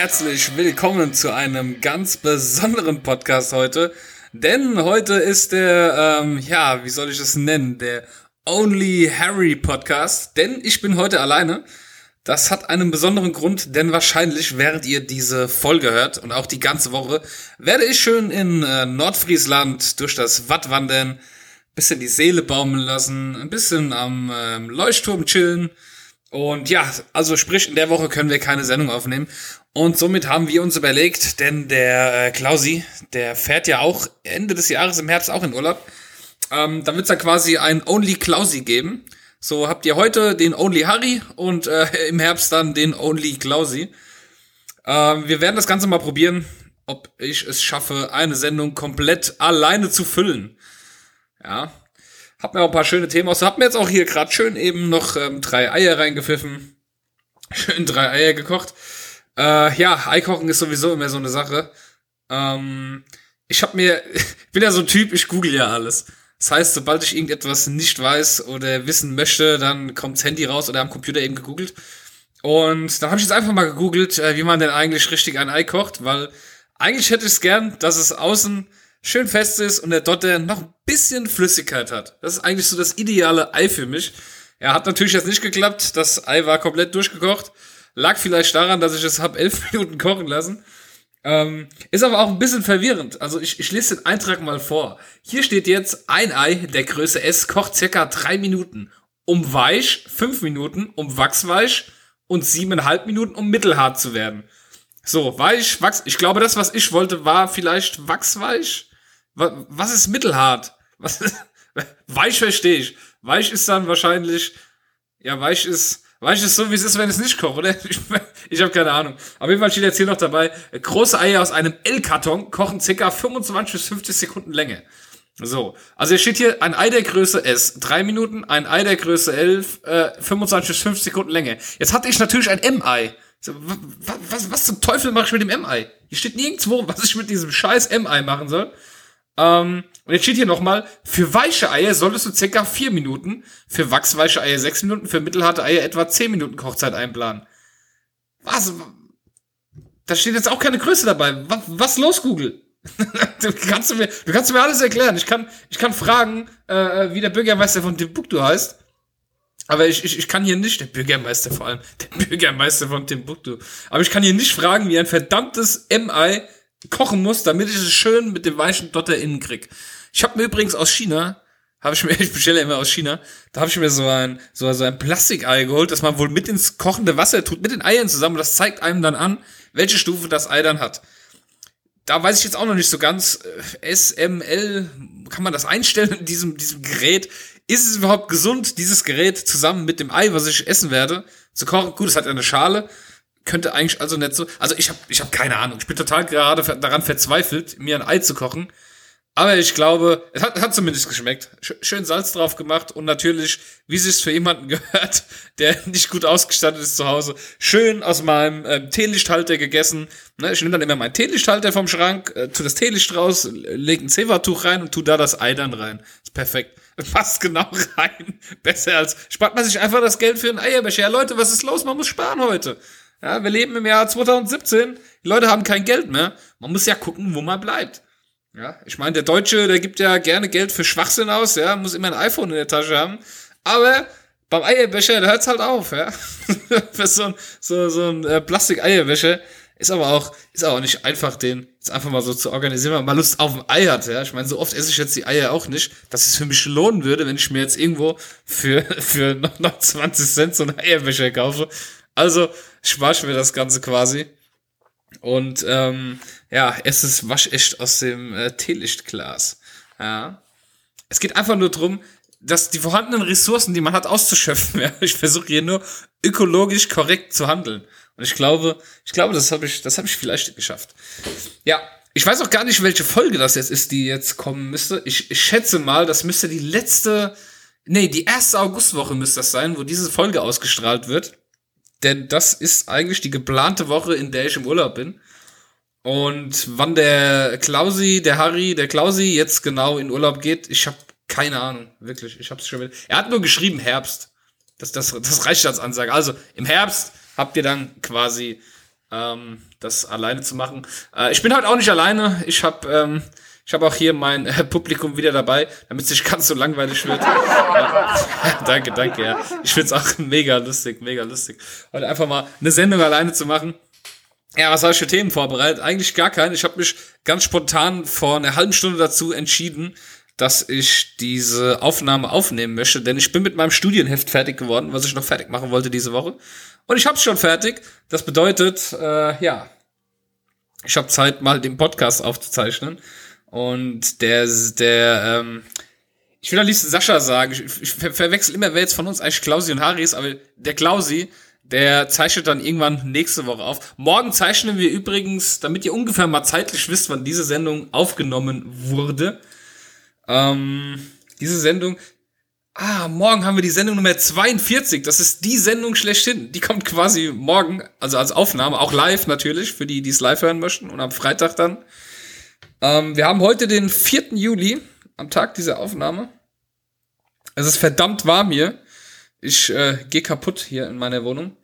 herzlich willkommen zu einem ganz besonderen Podcast heute. Denn heute ist der, ähm, ja, wie soll ich es nennen, der Only Harry Podcast. Denn ich bin heute alleine. Das hat einen besonderen Grund, denn wahrscheinlich, während ihr diese Folge hört und auch die ganze Woche, werde ich schön in äh, Nordfriesland durch das Watt wandern, bisschen die Seele baumeln lassen, ein bisschen am ähm, Leuchtturm chillen. Und ja, also sprich, in der Woche können wir keine Sendung aufnehmen. Und somit haben wir uns überlegt, denn der äh, Klausi, der fährt ja auch Ende des Jahres im Herbst auch in Urlaub. Ähm, wird es ja quasi ein Only Klausi geben. So habt ihr heute den Only Harry und äh, im Herbst dann den Only Klausi. Ähm, wir werden das Ganze mal probieren, ob ich es schaffe, eine Sendung komplett alleine zu füllen. Ja. Hab mir auch ein paar schöne Themen aus. Hab mir jetzt auch hier gerade schön eben noch ähm, drei Eier reingepfiffen. Schön drei Eier gekocht. Äh, ja, Eikochen ist sowieso immer so eine Sache. Ähm, ich hab mir, ich bin ja so ein Typ, ich google ja alles. Das heißt, sobald ich irgendetwas nicht weiß oder wissen möchte, dann kommt's Handy raus oder am Computer eben gegoogelt. Und dann habe ich jetzt einfach mal gegoogelt, äh, wie man denn eigentlich richtig ein Ei kocht, weil eigentlich hätte ich es gern, dass es außen schön fest ist und der Dotter noch ein bisschen Flüssigkeit hat. Das ist eigentlich so das ideale Ei für mich. Ja, hat natürlich jetzt nicht geklappt. Das Ei war komplett durchgekocht. Lag vielleicht daran, dass ich es hab elf Minuten kochen lassen. Ähm, ist aber auch ein bisschen verwirrend. Also ich, ich lese den Eintrag mal vor. Hier steht jetzt ein Ei der Größe S kocht circa drei Minuten. Um weich fünf Minuten, um wachsweich und siebeneinhalb Minuten, um mittelhart zu werden. So, weich, wachs. Ich glaube, das, was ich wollte, war vielleicht wachsweich. Was ist mittelhart? Was ist, weich verstehe ich. Weich ist dann wahrscheinlich, ja, weich ist, Weißt du so, wie es ist, wenn es nicht kocht, oder? Ich, ich habe keine Ahnung. Auf jeden Fall steht jetzt hier noch dabei, große Eier aus einem L-Karton kochen circa 25 bis 50 Sekunden Länge. So, also hier steht hier ein Ei der Größe S, drei Minuten, ein Ei der Größe 11, äh, 25 bis 50 Sekunden Länge. Jetzt hatte ich natürlich ein M-Ei. So, was, was, was zum Teufel mache ich mit dem M-Ei? Hier steht nirgendwo, was ich mit diesem scheiß M-Ei machen soll. Ähm, und jetzt steht hier nochmal, für weiche Eier solltest du circa vier Minuten, für wachsweiche Eier sechs Minuten, für mittelharte Eier etwa zehn Minuten Kochzeit einplanen. Was? Da steht jetzt auch keine Größe dabei. Was, was los, Google? du, kannst mir, du kannst mir alles erklären. Ich kann, ich kann fragen, äh, wie der Bürgermeister von Timbuktu heißt. Aber ich, ich, ich kann hier nicht, der Bürgermeister vor allem, der Bürgermeister von Timbuktu. Aber ich kann hier nicht fragen, wie ein verdammtes MI kochen muss, damit ich es schön mit dem weichen Dotter innen krieg. Ich habe mir übrigens aus China, habe ich mir, ich bestelle immer aus China, da habe ich mir so ein so, so ein Plastikei geholt, das man wohl mit ins kochende Wasser tut, mit den Eiern zusammen. Und das zeigt einem dann an, welche Stufe das Ei dann hat. Da weiß ich jetzt auch noch nicht so ganz. Äh, SML, kann man das einstellen in diesem, diesem Gerät? Ist es überhaupt gesund, dieses Gerät zusammen mit dem Ei, was ich essen werde, zu kochen? Gut, es hat eine Schale könnte eigentlich also nicht so. Also ich habe ich hab keine Ahnung. Ich bin total gerade daran verzweifelt, mir ein Ei zu kochen. Aber ich glaube, es hat, hat zumindest geschmeckt. Schön Salz drauf gemacht und natürlich, wie es sich für jemanden gehört, der nicht gut ausgestattet ist zu Hause, schön aus meinem ähm, Teelichthalter gegessen. Ne, ich nehme dann immer meinen Teelichthalter vom Schrank, äh, tu das Teelicht raus, leg ein Zewa-Tuch rein und tu da das Ei dann rein. Ist perfekt. Passt genau rein. Besser als, spart man sich einfach das Geld für einen Eierbecher. Ja, Leute, was ist los? Man muss sparen heute. Ja, wir leben im Jahr 2017. Die Leute haben kein Geld mehr. Man muss ja gucken, wo man bleibt. Ja, ich meine, der Deutsche, der gibt ja gerne Geld für Schwachsinn aus, ja, muss immer ein iPhone in der Tasche haben. Aber beim Eierbecher, da hört's halt auf, ja. für so ein, so, so ein äh, Plastik-Eierbecher ist aber auch, ist auch nicht einfach, den jetzt einfach mal so zu organisieren, wenn man mal Lust auf ein Ei hat, ja. Ich meine, so oft esse ich jetzt die Eier auch nicht, dass es für mich lohnen würde, wenn ich mir jetzt irgendwo für, für noch, noch 20 Cent so einen Eierbecher kaufe. Also ich mir das Ganze quasi. Und ähm, ja, es ist waschecht aus dem äh, Teelichtglas. Ja. Es geht einfach nur drum, dass die vorhandenen Ressourcen, die man hat, auszuschöpfen. Ja. Ich versuche hier nur ökologisch korrekt zu handeln. Und ich glaube, ich glaube, das habe ich, das habe ich vielleicht geschafft. Ja, ich weiß auch gar nicht, welche Folge das jetzt ist, die jetzt kommen müsste. Ich, ich schätze mal, das müsste die letzte, nee, die erste Augustwoche müsste das sein, wo diese Folge ausgestrahlt wird denn das ist eigentlich die geplante Woche, in der ich im Urlaub bin. Und wann der Klausi, der Harry, der Klausi jetzt genau in Urlaub geht, ich habe keine Ahnung, wirklich. Ich hab's schon wieder. Er hat nur geschrieben Herbst. Das, das, das reicht als Ansage. Also im Herbst habt ihr dann quasi ähm, das alleine zu machen. Äh, ich bin halt auch nicht alleine. Ich habe ähm, ich habe auch hier mein äh, Publikum wieder dabei, damit es nicht ganz so langweilig wird. ja, danke, danke, ja. Ich find's auch mega lustig, mega lustig. Heute einfach mal eine Sendung alleine zu machen. Ja, was habe ich für Themen vorbereitet? Eigentlich gar keinen. Ich habe mich ganz spontan vor einer halben Stunde dazu entschieden, dass ich diese Aufnahme aufnehmen möchte, denn ich bin mit meinem Studienheft fertig geworden, was ich noch fertig machen wollte diese Woche. Und ich habe es schon fertig. Das bedeutet, äh, ja, ich habe Zeit, mal den Podcast aufzuzeichnen. Und der, der, ähm, ich will am liebsten Sascha sagen. Ich, ich verwechsel immer, wer jetzt von uns eigentlich Klausi und Harry ist, aber der Klausi, der zeichnet dann irgendwann nächste Woche auf. Morgen zeichnen wir übrigens, damit ihr ungefähr mal zeitlich wisst, wann diese Sendung aufgenommen wurde. Ähm, diese Sendung. Ah, morgen haben wir die Sendung Nummer 42. Das ist die Sendung schlechthin. Die kommt quasi morgen, also als Aufnahme, auch live natürlich, für die, die es live hören möchten. Und am Freitag dann ähm, wir haben heute den 4. Juli, am Tag dieser Aufnahme. Es ist verdammt warm hier. Ich äh, gehe kaputt hier in meiner Wohnung.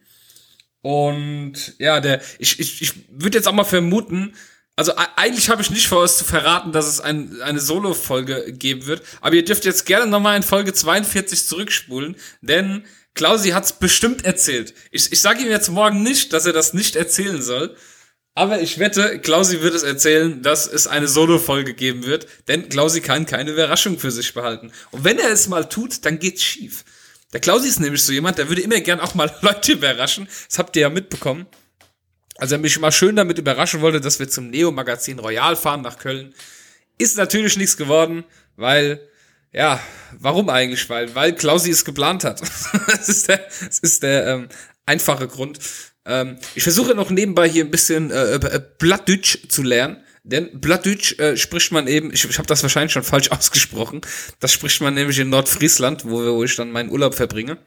Und ja, der, ich, ich, ich würde jetzt auch mal vermuten, also eigentlich habe ich nicht vor, es zu verraten, dass es ein, eine Solo-Folge geben wird. Aber ihr dürft jetzt gerne nochmal in Folge 42 zurückspulen, denn Klausi hat's bestimmt erzählt. Ich, ich sage ihm jetzt morgen nicht, dass er das nicht erzählen soll. Aber ich wette, Klausi wird es erzählen, dass es eine Solo-Folge geben wird, denn Klausi kann keine Überraschung für sich behalten. Und wenn er es mal tut, dann geht's schief. Der Klausi ist nämlich so jemand, der würde immer gern auch mal Leute überraschen. Das habt ihr ja mitbekommen. Also er mich mal schön damit überraschen wollte, dass wir zum Neo-Magazin Royal fahren nach Köln. Ist natürlich nichts geworden, weil, ja, warum eigentlich? Weil, weil Klausi es geplant hat. das ist der, das ist der ähm, einfache Grund. Ähm, ich versuche noch nebenbei hier ein bisschen äh, äh, Blattdeutsch zu lernen. Denn Blattdeutsch äh, spricht man eben, ich, ich habe das wahrscheinlich schon falsch ausgesprochen, das spricht man nämlich in Nordfriesland, wo, wo ich dann meinen Urlaub verbringe.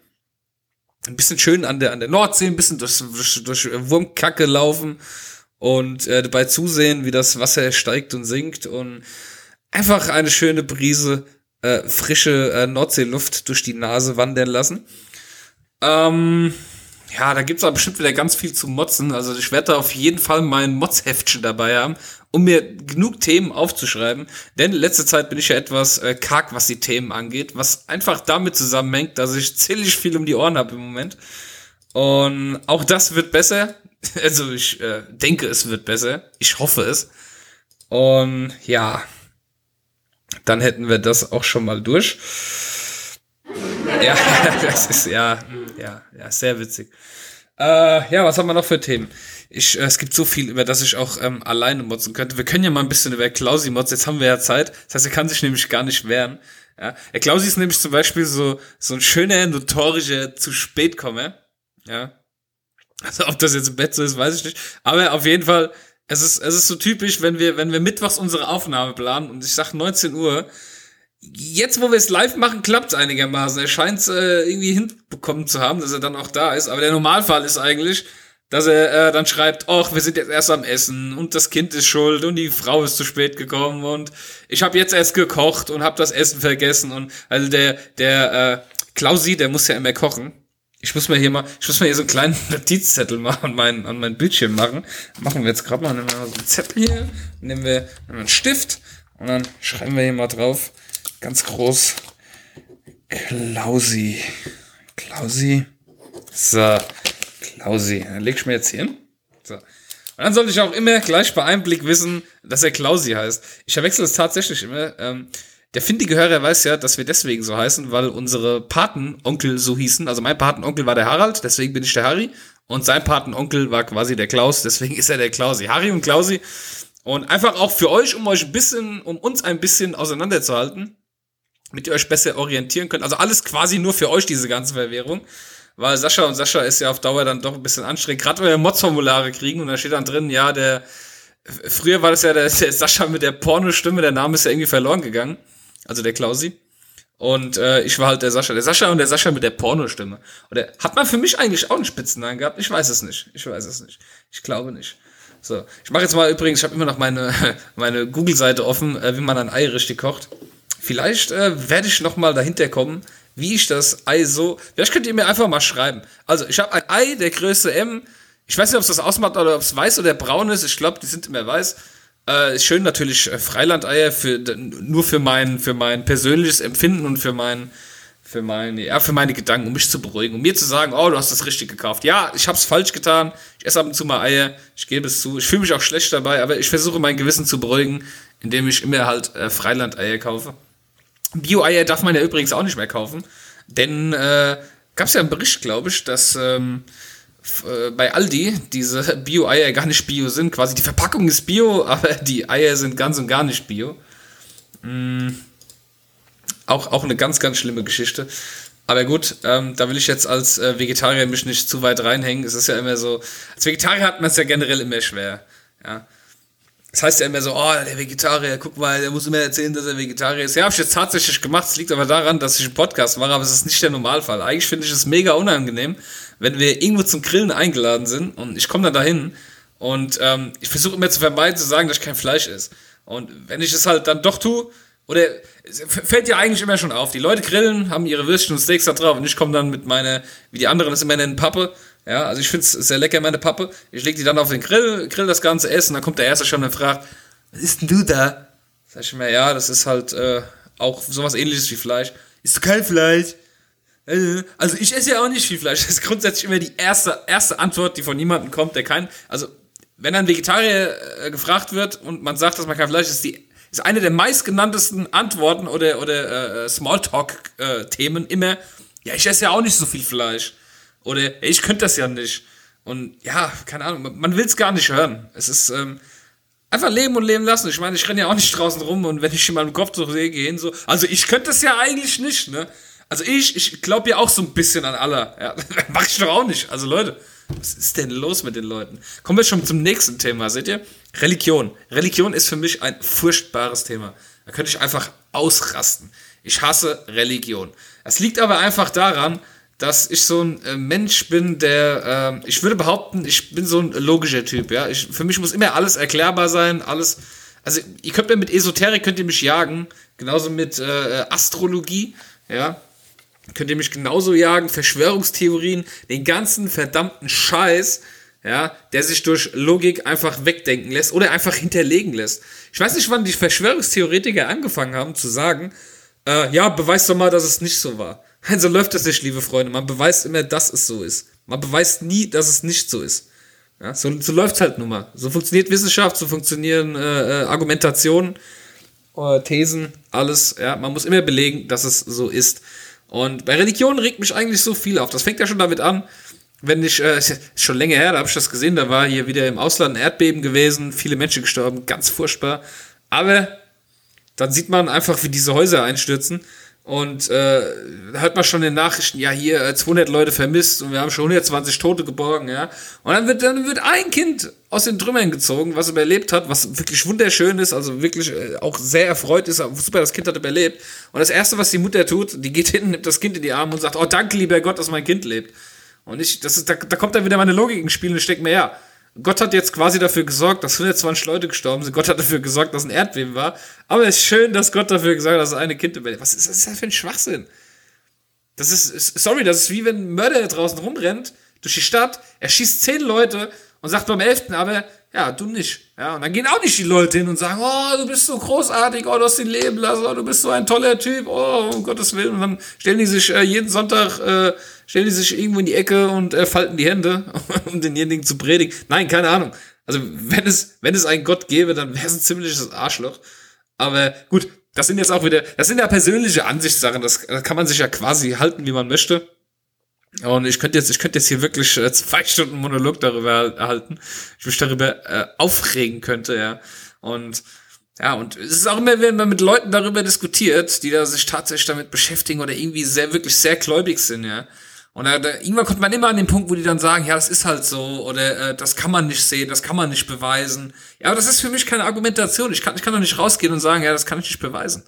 Ein bisschen schön an der, an der Nordsee, ein bisschen durch, durch, durch Wurmkacke laufen und äh, dabei zusehen, wie das Wasser steigt und sinkt und einfach eine schöne Brise äh, frische äh, Nordseeluft durch die Nase wandern lassen. Ähm, ja, da gibt's aber bestimmt wieder ganz viel zu motzen. Also ich werde da auf jeden Fall mein Motzheftchen dabei haben, um mir genug Themen aufzuschreiben. Denn letzte Zeit bin ich ja etwas äh, karg, was die Themen angeht, was einfach damit zusammenhängt, dass ich ziemlich viel um die Ohren habe im Moment. Und auch das wird besser. Also ich äh, denke, es wird besser. Ich hoffe es. Und ja, dann hätten wir das auch schon mal durch. Ja, das ist ja, ja, ja, sehr witzig. Äh, ja, was haben wir noch für Themen? Ich, äh, es gibt so viel, über das ich auch ähm, alleine motzen könnte. Wir können ja mal ein bisschen über Klausi motzen. Jetzt haben wir ja Zeit. Das heißt, er kann sich nämlich gar nicht wehren. Ja, der Klausi ist nämlich zum Beispiel so so ein schöner, notorischer zu spät komme. Ja, also ob das jetzt im Bett so ist, weiß ich nicht. Aber auf jeden Fall, es ist es ist so typisch, wenn wir wenn wir mittwochs unsere Aufnahme planen und ich sag 19 Uhr, jetzt, wo wir es live machen, klappt es einigermaßen. Er scheint es äh, irgendwie hinbekommen zu haben, dass er dann auch da ist. Aber der Normalfall ist eigentlich, dass er äh, dann schreibt, ach, wir sind jetzt erst am Essen und das Kind ist schuld und die Frau ist zu spät gekommen und ich habe jetzt erst gekocht und habe das Essen vergessen und also der der äh, Klausi, der muss ja immer kochen. Ich muss mir hier mal, ich muss mir hier so einen kleinen Notizzettel mal an mein, an mein Bildschirm machen. Machen wir jetzt gerade mal, nehmen wir mal so einen Zettel hier, nehmen wir, einen Stift und dann schreiben wir hier mal drauf ganz groß. Klausi. Klausi. So, Klausi. Dann leg ich mir jetzt hier hin. So. Und dann sollte ich auch immer gleich bei einem Blick wissen, dass er Klausi heißt. Ich verwechsel es tatsächlich immer. Ähm, der findige Hörer weiß ja, dass wir deswegen so heißen, weil unsere Patenonkel so hießen. Also mein Patenonkel war der Harald, deswegen bin ich der Harry. Und sein Patenonkel war quasi der Klaus, deswegen ist er der Klausi. Harry und Klausi. Und einfach auch für euch, um euch ein bisschen, um uns ein bisschen auseinanderzuhalten mit ihr euch besser orientieren könnt. Also alles quasi nur für euch, diese ganze Verwährung. Weil Sascha und Sascha ist ja auf Dauer dann doch ein bisschen anstrengend. Gerade wenn wir Mods-Formulare kriegen und da steht dann drin, ja, der, früher war das ja der, der Sascha mit der Pornostimme, der Name ist ja irgendwie verloren gegangen. Also der Klausi. Und äh, ich war halt der Sascha. Der Sascha und der Sascha mit der Pornostimme. Oder hat man für mich eigentlich auch einen Spitzennamen gehabt? Ich weiß es nicht. Ich weiß es nicht. Ich glaube nicht. So, ich mache jetzt mal übrigens, ich habe immer noch meine, meine Google-Seite offen, äh, wie man ein Ei richtig kocht. Vielleicht äh, werde ich noch mal dahinter kommen, wie ich das Ei so. Vielleicht könnt ihr mir einfach mal schreiben. Also, ich habe ein Ei der Größe M Ich weiß nicht, ob es das ausmacht oder ob es weiß oder braun ist. Ich glaube, die sind immer weiß. Äh, schön natürlich äh, Freilandeier für nur für mein für mein persönliches Empfinden und für mein für meine ja für meine Gedanken, um mich zu beruhigen, um mir zu sagen, oh, du hast das richtig gekauft. Ja, ich habe es falsch getan. Ich esse ab und zu mal Eier. Ich gebe es zu. Ich fühle mich auch schlecht dabei, aber ich versuche mein Gewissen zu beruhigen, indem ich immer halt äh, Freilandeier kaufe. Bio-Eier darf man ja übrigens auch nicht mehr kaufen, denn äh, gab es ja einen Bericht, glaube ich, dass ähm, äh, bei Aldi diese Bio-Eier gar nicht Bio sind. Quasi die Verpackung ist Bio, aber die Eier sind ganz und gar nicht Bio. Mm, auch, auch eine ganz, ganz schlimme Geschichte. Aber gut, ähm, da will ich jetzt als äh, Vegetarier mich nicht zu weit reinhängen. Es ist ja immer so, als Vegetarier hat man es ja generell immer schwer. Ja. Das heißt ja immer so, oh, der Vegetarier, guck mal, der muss immer erzählen, dass er Vegetarier ist. Ja, habe ich jetzt tatsächlich gemacht. Es liegt aber daran, dass ich einen Podcast mache, aber es ist nicht der Normalfall. Eigentlich finde ich es mega unangenehm, wenn wir irgendwo zum Grillen eingeladen sind und ich komme dann dahin und ähm, ich versuche immer zu vermeiden, zu sagen, dass ich kein Fleisch esse. Und wenn ich es halt dann doch tue, oder fällt ja eigentlich immer schon auf, die Leute grillen, haben ihre Würstchen und Steaks da drauf und ich komme dann mit meiner, wie die anderen es immer nennen, Pappe. Ja, also ich finde es sehr lecker, meine Pappe. Ich lege die dann auf den Grill, grill das ganze Essen, dann kommt der Erste schon und fragt, was ist denn du da? Sag ich mir, ja, das ist halt äh, auch sowas ähnliches wie Fleisch. Ist du kein Fleisch? Äh, also ich esse ja auch nicht viel Fleisch. Das ist grundsätzlich immer die erste, erste Antwort, die von jemandem kommt, der kein. Also, wenn ein Vegetarier äh, gefragt wird und man sagt, dass man kein Fleisch ist, die ist eine der meistgenanntesten Antworten oder, oder äh, Smalltalk-Themen äh, immer, ja, ich esse ja auch nicht so viel Fleisch. Oder ich könnte das ja nicht. Und ja, keine Ahnung, man will es gar nicht hören. Es ist ähm, einfach leben und leben lassen. Ich meine, ich renne ja auch nicht draußen rum und wenn ich in meinem Kopf so sehe, gehen so. Also ich könnte das ja eigentlich nicht, ne? Also ich, ich glaube ja auch so ein bisschen an Allah. Ja, mach ich doch auch nicht. Also Leute, was ist denn los mit den Leuten? Kommen wir schon zum nächsten Thema, seht ihr? Religion. Religion ist für mich ein furchtbares Thema. Da könnte ich einfach ausrasten. Ich hasse Religion. Das liegt aber einfach daran, dass ich so ein äh, Mensch bin, der, äh, ich würde behaupten, ich bin so ein logischer Typ, ja. Ich, für mich muss immer alles erklärbar sein, alles. Also, ihr könnt mir mit Esoterik könnt ihr mich jagen, genauso mit äh, Astrologie, ja könnt ihr mich genauso jagen, Verschwörungstheorien, den ganzen verdammten Scheiß, ja, der sich durch Logik einfach wegdenken lässt oder einfach hinterlegen lässt. Ich weiß nicht, wann die Verschwörungstheoretiker angefangen haben zu sagen, äh, ja, beweist doch mal, dass es nicht so war. Also läuft das nicht, liebe Freunde. Man beweist immer, dass es so ist. Man beweist nie, dass es nicht so ist. Ja, so, so läuft halt nun mal. So funktioniert Wissenschaft, so funktionieren äh, äh, Argumentationen, äh, Thesen, alles. Ja, man muss immer belegen, dass es so ist. Und bei Religion regt mich eigentlich so viel auf. Das fängt ja schon damit an, wenn ich, äh, schon länger her, da habe ich das gesehen, da war hier wieder im Ausland ein Erdbeben gewesen, viele Menschen gestorben, ganz furchtbar. Aber dann sieht man einfach, wie diese Häuser einstürzen. Und äh, hört man schon in den Nachrichten, ja, hier 200 äh, Leute vermisst und wir haben schon 120 Tote geborgen, ja. Und dann wird, dann wird ein Kind aus den Trümmern gezogen, was überlebt hat, was wirklich wunderschön ist, also wirklich äh, auch sehr erfreut ist, super, das Kind hat überlebt. Und das Erste, was die Mutter tut, die geht hin, nimmt das Kind in die Arme und sagt, oh, danke, lieber Gott, dass mein Kind lebt. Und ich, das ist, da, da kommt dann wieder meine Logik ins Spiel und ich denke mir, ja, Gott hat jetzt quasi dafür gesorgt, dass 120 Leute gestorben sind. Gott hat dafür gesorgt, dass ein Erdbeben war. Aber es ist schön, dass Gott dafür gesorgt hat, dass eine Kind überlebt. Was ist das für ein Schwachsinn? Das ist, sorry, das ist wie wenn ein Mörder draußen rumrennt durch die Stadt, er schießt zehn Leute und sagt beim elften aber, ja, du nicht. Ja, und dann gehen auch nicht die Leute hin und sagen, oh, du bist so großartig, oh, du hast ihn leben lassen, oh, du bist so ein toller Typ, oh, um Gottes Willen. Und dann stellen die sich äh, jeden Sonntag, äh, stellen die sich irgendwo in die Ecke und äh, falten die Hände, um denjenigen zu predigen. Nein, keine Ahnung. Also, wenn es, wenn es einen Gott gäbe, dann wäre es ein ziemliches Arschloch. Aber gut, das sind jetzt auch wieder, das sind ja persönliche Ansichtssachen, das, das kann man sich ja quasi halten, wie man möchte. Und ich könnte jetzt, ich könnte jetzt hier wirklich äh, zwei Stunden Monolog darüber erhalten. Ich mich darüber äh, aufregen könnte, ja. Und ja, und es ist auch immer, wenn man mit Leuten darüber diskutiert, die da sich tatsächlich damit beschäftigen oder irgendwie sehr, wirklich sehr gläubig sind, ja. Und da, da, irgendwann kommt man immer an den Punkt, wo die dann sagen, ja, das ist halt so, oder äh, das kann man nicht sehen, das kann man nicht beweisen. Ja, aber das ist für mich keine Argumentation. Ich kann, ich kann doch nicht rausgehen und sagen, ja, das kann ich nicht beweisen.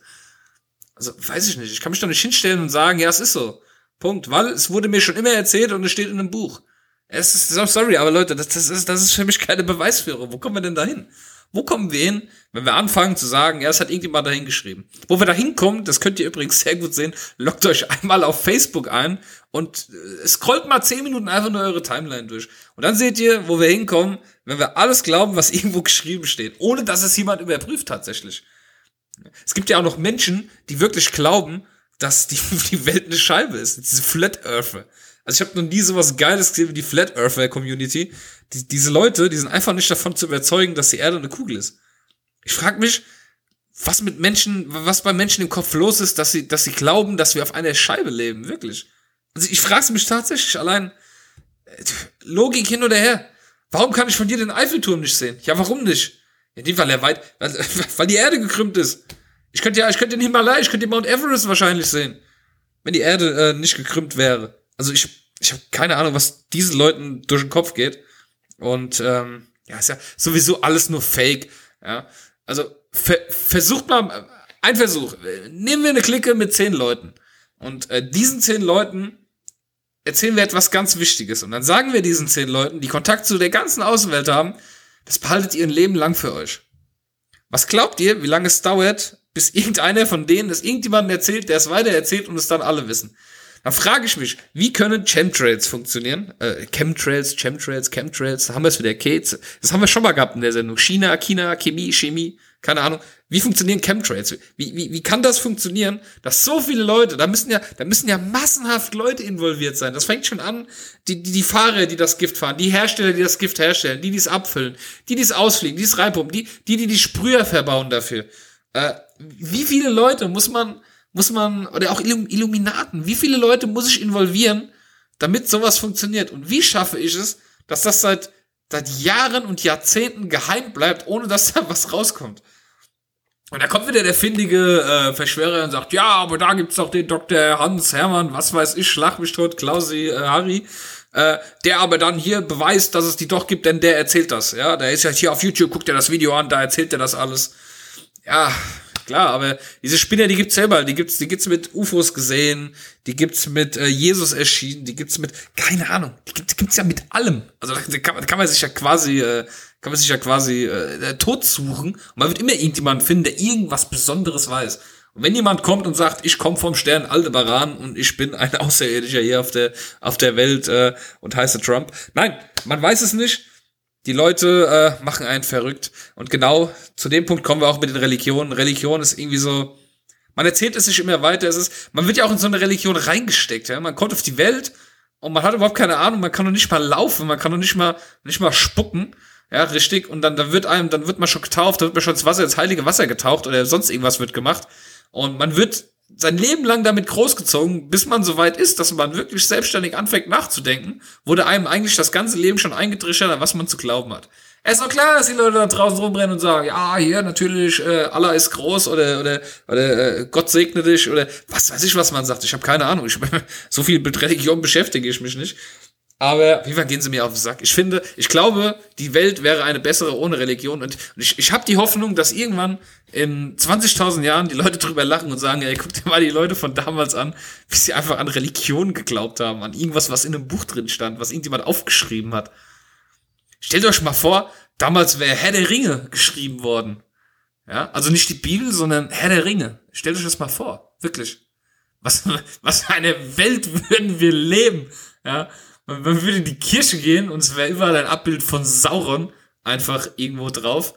Also, weiß ich nicht. Ich kann mich doch nicht hinstellen und sagen, ja, es ist so. Punkt. Weil es wurde mir schon immer erzählt und es steht in einem Buch. Es ist, sorry, aber Leute, das, das, ist, das ist für mich keine Beweisführung. Wo kommen wir denn da hin? Wo kommen wir hin, wenn wir anfangen zu sagen, ja, es hat irgendjemand dahin geschrieben? Wo wir da hinkommen, das könnt ihr übrigens sehr gut sehen, loggt euch einmal auf Facebook ein und äh, scrollt mal zehn Minuten einfach nur eure Timeline durch. Und dann seht ihr, wo wir hinkommen, wenn wir alles glauben, was irgendwo geschrieben steht, ohne dass es jemand überprüft tatsächlich. Es gibt ja auch noch Menschen, die wirklich glauben, dass die, die Welt eine Scheibe ist. Diese Flat Earther. Also ich habe noch nie so was Geiles gesehen wie die Flat Earther Community. Die, diese Leute, die sind einfach nicht davon zu überzeugen, dass die Erde eine Kugel ist. Ich frage mich, was mit Menschen, was bei Menschen im Kopf los ist, dass sie, dass sie glauben, dass wir auf einer Scheibe leben, wirklich. Also ich frage mich tatsächlich allein, äh, Logik hin oder her. Warum kann ich von dir den Eiffelturm nicht sehen? Ja, warum nicht? In dem Fall er weit, weil, weil die Erde gekrümmt ist. Ich könnte ja, ich könnte den Himalaya, ich könnte den Mount Everest wahrscheinlich sehen, wenn die Erde äh, nicht gekrümmt wäre. Also ich, ich habe keine Ahnung, was diesen Leuten durch den Kopf geht. Und ähm, ja, ist ja sowieso alles nur Fake. Ja, also ver versucht mal ein Versuch. Nehmen wir eine Clique mit zehn Leuten und äh, diesen zehn Leuten erzählen wir etwas ganz Wichtiges und dann sagen wir diesen zehn Leuten, die Kontakt zu der ganzen Außenwelt haben, das behaltet ihr ein Leben lang für euch. Was glaubt ihr, wie lange es dauert, bis irgendeiner von denen es irgendjemandem erzählt, der es weiter erzählt und es dann alle wissen? Dann frage ich mich, wie können Chemtrails funktionieren? Äh, Chemtrails, Chemtrails, Chemtrails, da haben wir es wieder, Kates. Das haben wir schon mal gehabt in der Sendung. China, China, Chemie, Chemie, keine Ahnung. Wie funktionieren Chemtrails? Wie, wie, wie kann das funktionieren, dass so viele Leute, da müssen ja, da müssen ja massenhaft Leute involviert sein. Das fängt schon an, die, die, die Fahrer, die das Gift fahren, die Hersteller, die das Gift herstellen, die, die es abfüllen, die, die es ausfliegen, die es reinpumpen, die, die, die die Sprüher verbauen dafür. Äh, wie viele Leute muss man, muss man, oder auch Illuminaten, wie viele Leute muss ich involvieren, damit sowas funktioniert? Und wie schaffe ich es, dass das seit, seit Jahren und Jahrzehnten geheim bleibt, ohne dass da was rauskommt? Und da kommt wieder der findige äh, Verschwörer und sagt, ja, aber da gibt's doch den Dr. Hans Hermann, was weiß ich, Schlag mich tot, Klausi, äh, Harry, äh, der aber dann hier beweist, dass es die doch gibt, denn der erzählt das, ja, der ist ja hier auf YouTube, guckt er das Video an, da erzählt er das alles. Ja, klar, aber diese Spinner, die gibt's selber, die gibt's, die gibt's mit UFOs gesehen, die gibt's mit äh, Jesus erschienen, die gibt's mit, keine Ahnung, die, gibt, die gibt's ja mit allem. Also da kann, kann man sich ja quasi, äh, kann man sich ja quasi äh, tot suchen und man wird immer irgendjemanden finden, der irgendwas Besonderes weiß. Und wenn jemand kommt und sagt, ich komme vom Stern Aldebaran und ich bin ein Außerirdischer hier auf der auf der Welt äh, und heiße Trump, nein, man weiß es nicht. Die Leute äh, machen einen verrückt. Und genau zu dem Punkt kommen wir auch mit den Religionen. Religion ist irgendwie so, man erzählt es sich immer weiter. Es ist, man wird ja auch in so eine Religion reingesteckt. Ja? Man kommt auf die Welt und man hat überhaupt keine Ahnung. Man kann noch nicht mal laufen, man kann noch nicht mal nicht mal spucken. Ja, richtig. Und dann, dann wird einem, dann wird man schon getauft, da wird man schon ins Wasser, ins heilige Wasser getaucht oder sonst irgendwas wird gemacht. Und man wird sein Leben lang damit großgezogen, bis man so weit ist, dass man wirklich selbstständig anfängt nachzudenken, wurde einem eigentlich das ganze Leben schon eingetrichtert, an was man zu glauben hat. Es ist doch klar, dass die Leute da draußen rumrennen und sagen, ja, hier natürlich, äh, Allah ist groß oder oder oder äh, Gott segne dich oder was weiß ich, was man sagt. Ich habe keine Ahnung. Ich, so viel mit Religion beschäftige ich mich nicht. Aber wie gehen sie mir auf den Sack. Ich finde, ich glaube, die Welt wäre eine bessere ohne Religion. Und ich, ich habe die Hoffnung, dass irgendwann in 20.000 Jahren die Leute drüber lachen und sagen, ey, guck dir mal die Leute von damals an, wie sie einfach an Religion geglaubt haben, an irgendwas, was in einem Buch drin stand, was irgendjemand aufgeschrieben hat. Stellt euch mal vor, damals wäre Herr der Ringe geschrieben worden. Ja, also nicht die Bibel, sondern Herr der Ringe. Stellt euch das mal vor. Wirklich. Was, was für eine Welt würden wir leben? Ja, man, man würde in die Kirche gehen und es wäre überall ein Abbild von Sauron einfach irgendwo drauf.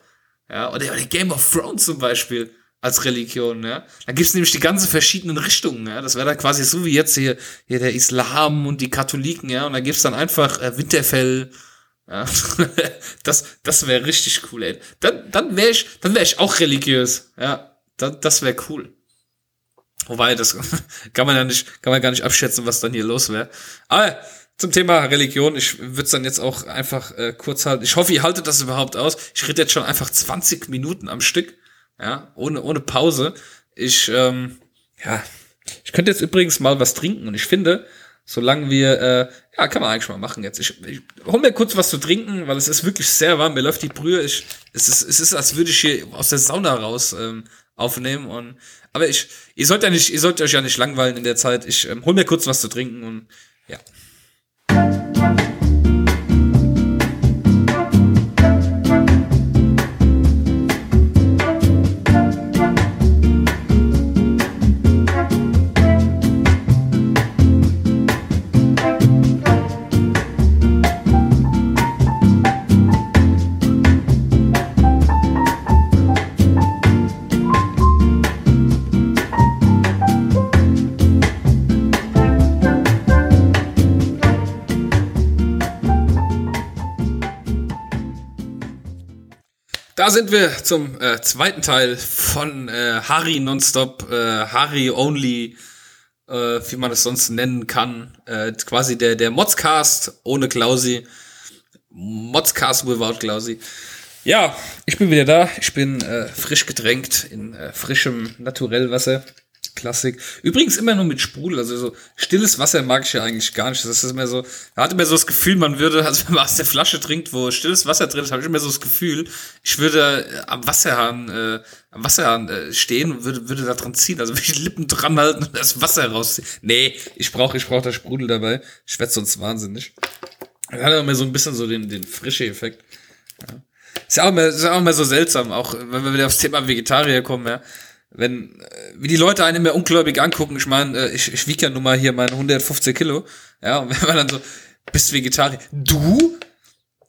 Ja, oder, oder Game of Thrones zum Beispiel als Religion, ja. Da gibt's nämlich die ganzen verschiedenen Richtungen, ja. Das wäre dann quasi so wie jetzt hier, hier der Islam und die Katholiken, ja. Und da gibt's dann einfach äh, Winterfell, ja. das das wäre richtig cool, ey. Dann, dann wäre ich, dann wäre ich auch religiös, ja. Das, das wäre cool. Wobei, das kann man ja nicht, kann man gar nicht abschätzen, was dann hier los wäre. Aber zum Thema Religion. Ich würde es dann jetzt auch einfach äh, kurz halten. Ich hoffe, ihr haltet das überhaupt aus. Ich rede jetzt schon einfach 20 Minuten am Stück, ja, ohne ohne Pause. Ich ähm, ja, ich könnte jetzt übrigens mal was trinken und ich finde, solange wir äh, ja, kann man eigentlich mal machen jetzt. Ich, ich hol mir kurz was zu trinken, weil es ist wirklich sehr warm. Mir läuft die Brühe. Ich, es ist es ist, als würde ich hier aus der Sauna raus ähm, aufnehmen und aber ich, ihr sollt ja nicht, ihr sollt euch ja nicht langweilen in der Zeit. Ich ähm, hol mir kurz was zu trinken und ja. Da sind wir zum äh, zweiten Teil von äh, Harry Nonstop, äh, Harry Only, äh, wie man es sonst nennen kann. Äh, quasi der, der Modscast ohne Klausi. Modscast without Klausi. Ja, ich bin wieder da. Ich bin äh, frisch getränkt in äh, frischem Naturellwasser. Klassik. Übrigens immer nur mit Sprudel, also so stilles Wasser mag ich ja eigentlich gar nicht. Das ist immer so, man hat immer so das Gefühl, man würde, also wenn man aus der Flasche trinkt, wo stilles Wasser drin ist, habe ich immer so das Gefühl, ich würde äh, am Wasserhahn, äh, am Wasserhahn äh, stehen und würde, würde da dran ziehen, also würde ich die Lippen dran halten und das Wasser rausziehen. Nee, ich brauche ich brauch da Sprudel dabei. Ich werde sonst wahnsinnig. Das hat immer so ein bisschen so den, den frische Effekt. Ja. Ist ja auch immer, ist auch immer so seltsam, auch wenn wir wieder aufs Thema Vegetarier kommen, ja wenn, äh, wie die Leute einen immer ungläubig angucken, ich meine, äh, ich, ich wiege ja nun mal hier meine 115 Kilo, ja, und wenn man dann so, bist Vegetarier, du?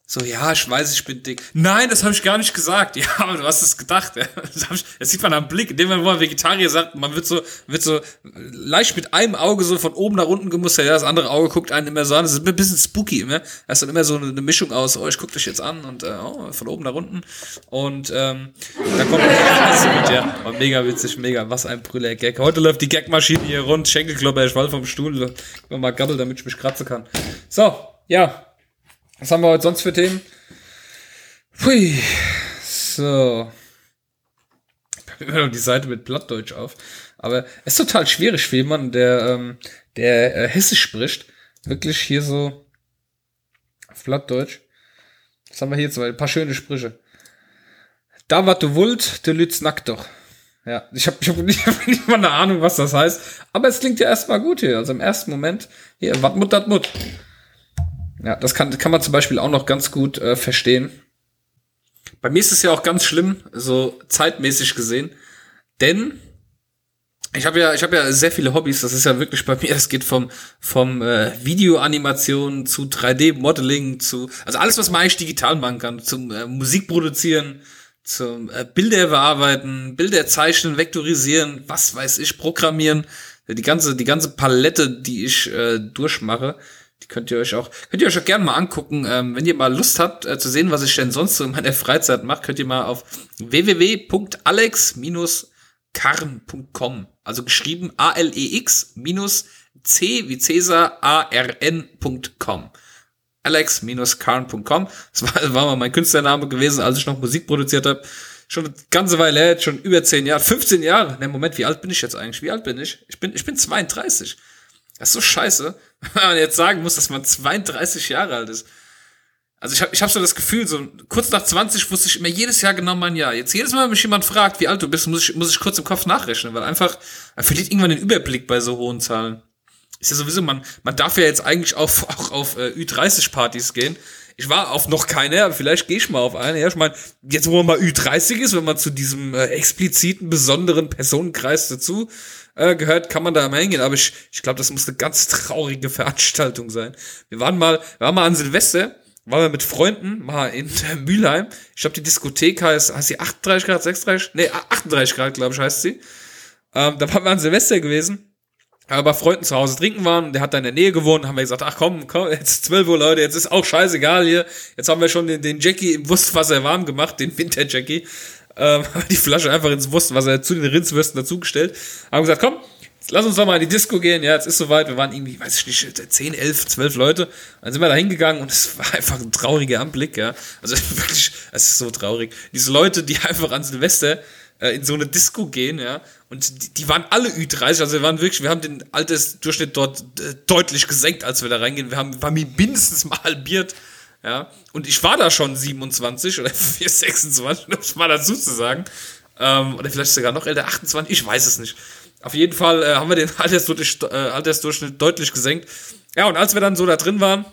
So, ja, ich weiß, ich bin dick. Nein, das habe ich gar nicht gesagt. Ja, aber du hast es gedacht. Das, das, sieht man am Blick. In dem Moment, wo man Vegetarier sagt, man wird so, wird so leicht mit einem Auge so von oben nach unten gemustert. Ja, das andere Auge guckt einen immer so an. Das ist ein bisschen spooky immer. Das ist dann immer so eine, Mischung aus, oh, ich guck dich jetzt an und äh, oh, von oben nach unten. Und ähm, da kommt alles mit, ja. Und mega witzig, mega. Was ein Brüller-Gag. Heute läuft die Gagmaschine hier rund. Schenkelklopper, ich fall vom Stuhl. Mal gabbel, damit ich mich kratzen kann. So, ja. Was haben wir heute sonst für Themen? Hui. So. Ich habe immer noch die Seite mit Plattdeutsch auf. Aber es ist total schwierig für jemanden, der, ähm, der äh, Hessisch spricht. Wirklich hier so auf Plattdeutsch. Was haben wir hier zwei? Ein paar schöne Sprüche. Da wat du wollt, der Lütz nackt doch. Ja, ich habe ich hab nicht, nicht mal eine Ahnung, was das heißt. Aber es klingt ja erstmal gut hier. Also im ersten Moment, hier, wat mut, dat mut. Ja, das kann, kann man zum Beispiel auch noch ganz gut äh, verstehen. Bei mir ist es ja auch ganz schlimm, so zeitmäßig gesehen, denn ich habe ja, ich habe ja sehr viele Hobbys. Das ist ja wirklich bei mir. Es geht vom vom äh, Videoanimation zu 3D-Modeling zu, also alles, was man eigentlich digital machen kann, zum äh, Musik produzieren, zum äh, Bilder bearbeiten, Bilder zeichnen, vektorisieren, was weiß ich, programmieren. Die ganze die ganze Palette, die ich äh, durchmache. Die könnt ihr euch auch, könnt ihr euch auch gerne mal angucken. Ähm, wenn ihr mal Lust habt äh, zu sehen, was ich denn sonst so in meiner Freizeit mache, könnt ihr mal auf www.alex-karn.com, also geschrieben A-L-E-X minus C wie Cäsar A-R-N.com. Alex-karn.com. Das war, war mal mein Künstlername gewesen, als ich noch Musik produziert habe. Schon eine ganze Weile her, schon über 10 Jahre, 15 Jahre. Ne, Moment, wie alt bin ich jetzt eigentlich? Wie alt bin ich? Ich bin, ich bin 32. Das ist so scheiße, wenn man jetzt sagen muss, dass man 32 Jahre alt ist. Also ich habe ich hab so das Gefühl, so kurz nach 20 wusste ich immer jedes Jahr genau mein Jahr. Jetzt jedes Mal, wenn mich jemand fragt, wie alt du bist, muss ich, muss ich kurz im Kopf nachrechnen, weil einfach, man verliert irgendwann den Überblick bei so hohen Zahlen. Ist ja sowieso, man, man darf ja jetzt eigentlich auf, auch auf äh, Ü30-Partys gehen. Ich war auf noch keine, aber vielleicht gehe ich mal auf eine. Ja, ich meine, jetzt wo man mal Ü30 ist, wenn man zu diesem äh, expliziten, besonderen Personenkreis dazu äh, gehört, kann man da mal hingehen. Aber ich, ich glaube, das muss eine ganz traurige Veranstaltung sein. Wir waren mal, wir waren mal an Silvester, waren wir mit Freunden mal in Mülheim. Ich glaube, die Diskothek heißt, heißt sie 38 Grad, 36? Nee, 38 Grad, glaube ich, heißt sie. Ähm, da waren wir an Silvester gewesen bei Freunden zu Hause trinken waren, der hat da in der Nähe gewohnt, haben wir gesagt, ach komm, komm, jetzt 12 Uhr, Leute, jetzt ist auch scheißegal hier. Jetzt haben wir schon den, den Jackie im Wurstwasser warm gemacht, den Winter-Jackie. Ähm, die Flasche einfach ins Wurstwasser zu den Rindswürsten dazugestellt. Haben gesagt, komm, lass uns doch mal in die Disco gehen. Ja, jetzt ist soweit. Wir waren irgendwie, weiß ich nicht, 10, 11, 12 Leute. Dann sind wir da hingegangen und es war einfach ein trauriger Anblick, ja. Also wirklich, es ist so traurig. Diese Leute, die einfach an Silvester äh, in so eine Disco gehen, ja. Und die, die waren alle Ü30, also wir waren wirklich, wir haben den Altersdurchschnitt dort äh, deutlich gesenkt, als wir da reingehen. Wir haben, wir haben mindestens mal halbiert, ja. Und ich war da schon 27 oder 26, um es mal dazu zu sagen. Ähm, oder vielleicht sogar noch älter, 28, ich weiß es nicht. Auf jeden Fall äh, haben wir den Altersdurchschnitt, äh, Altersdurchschnitt deutlich gesenkt. Ja, und als wir dann so da drin waren,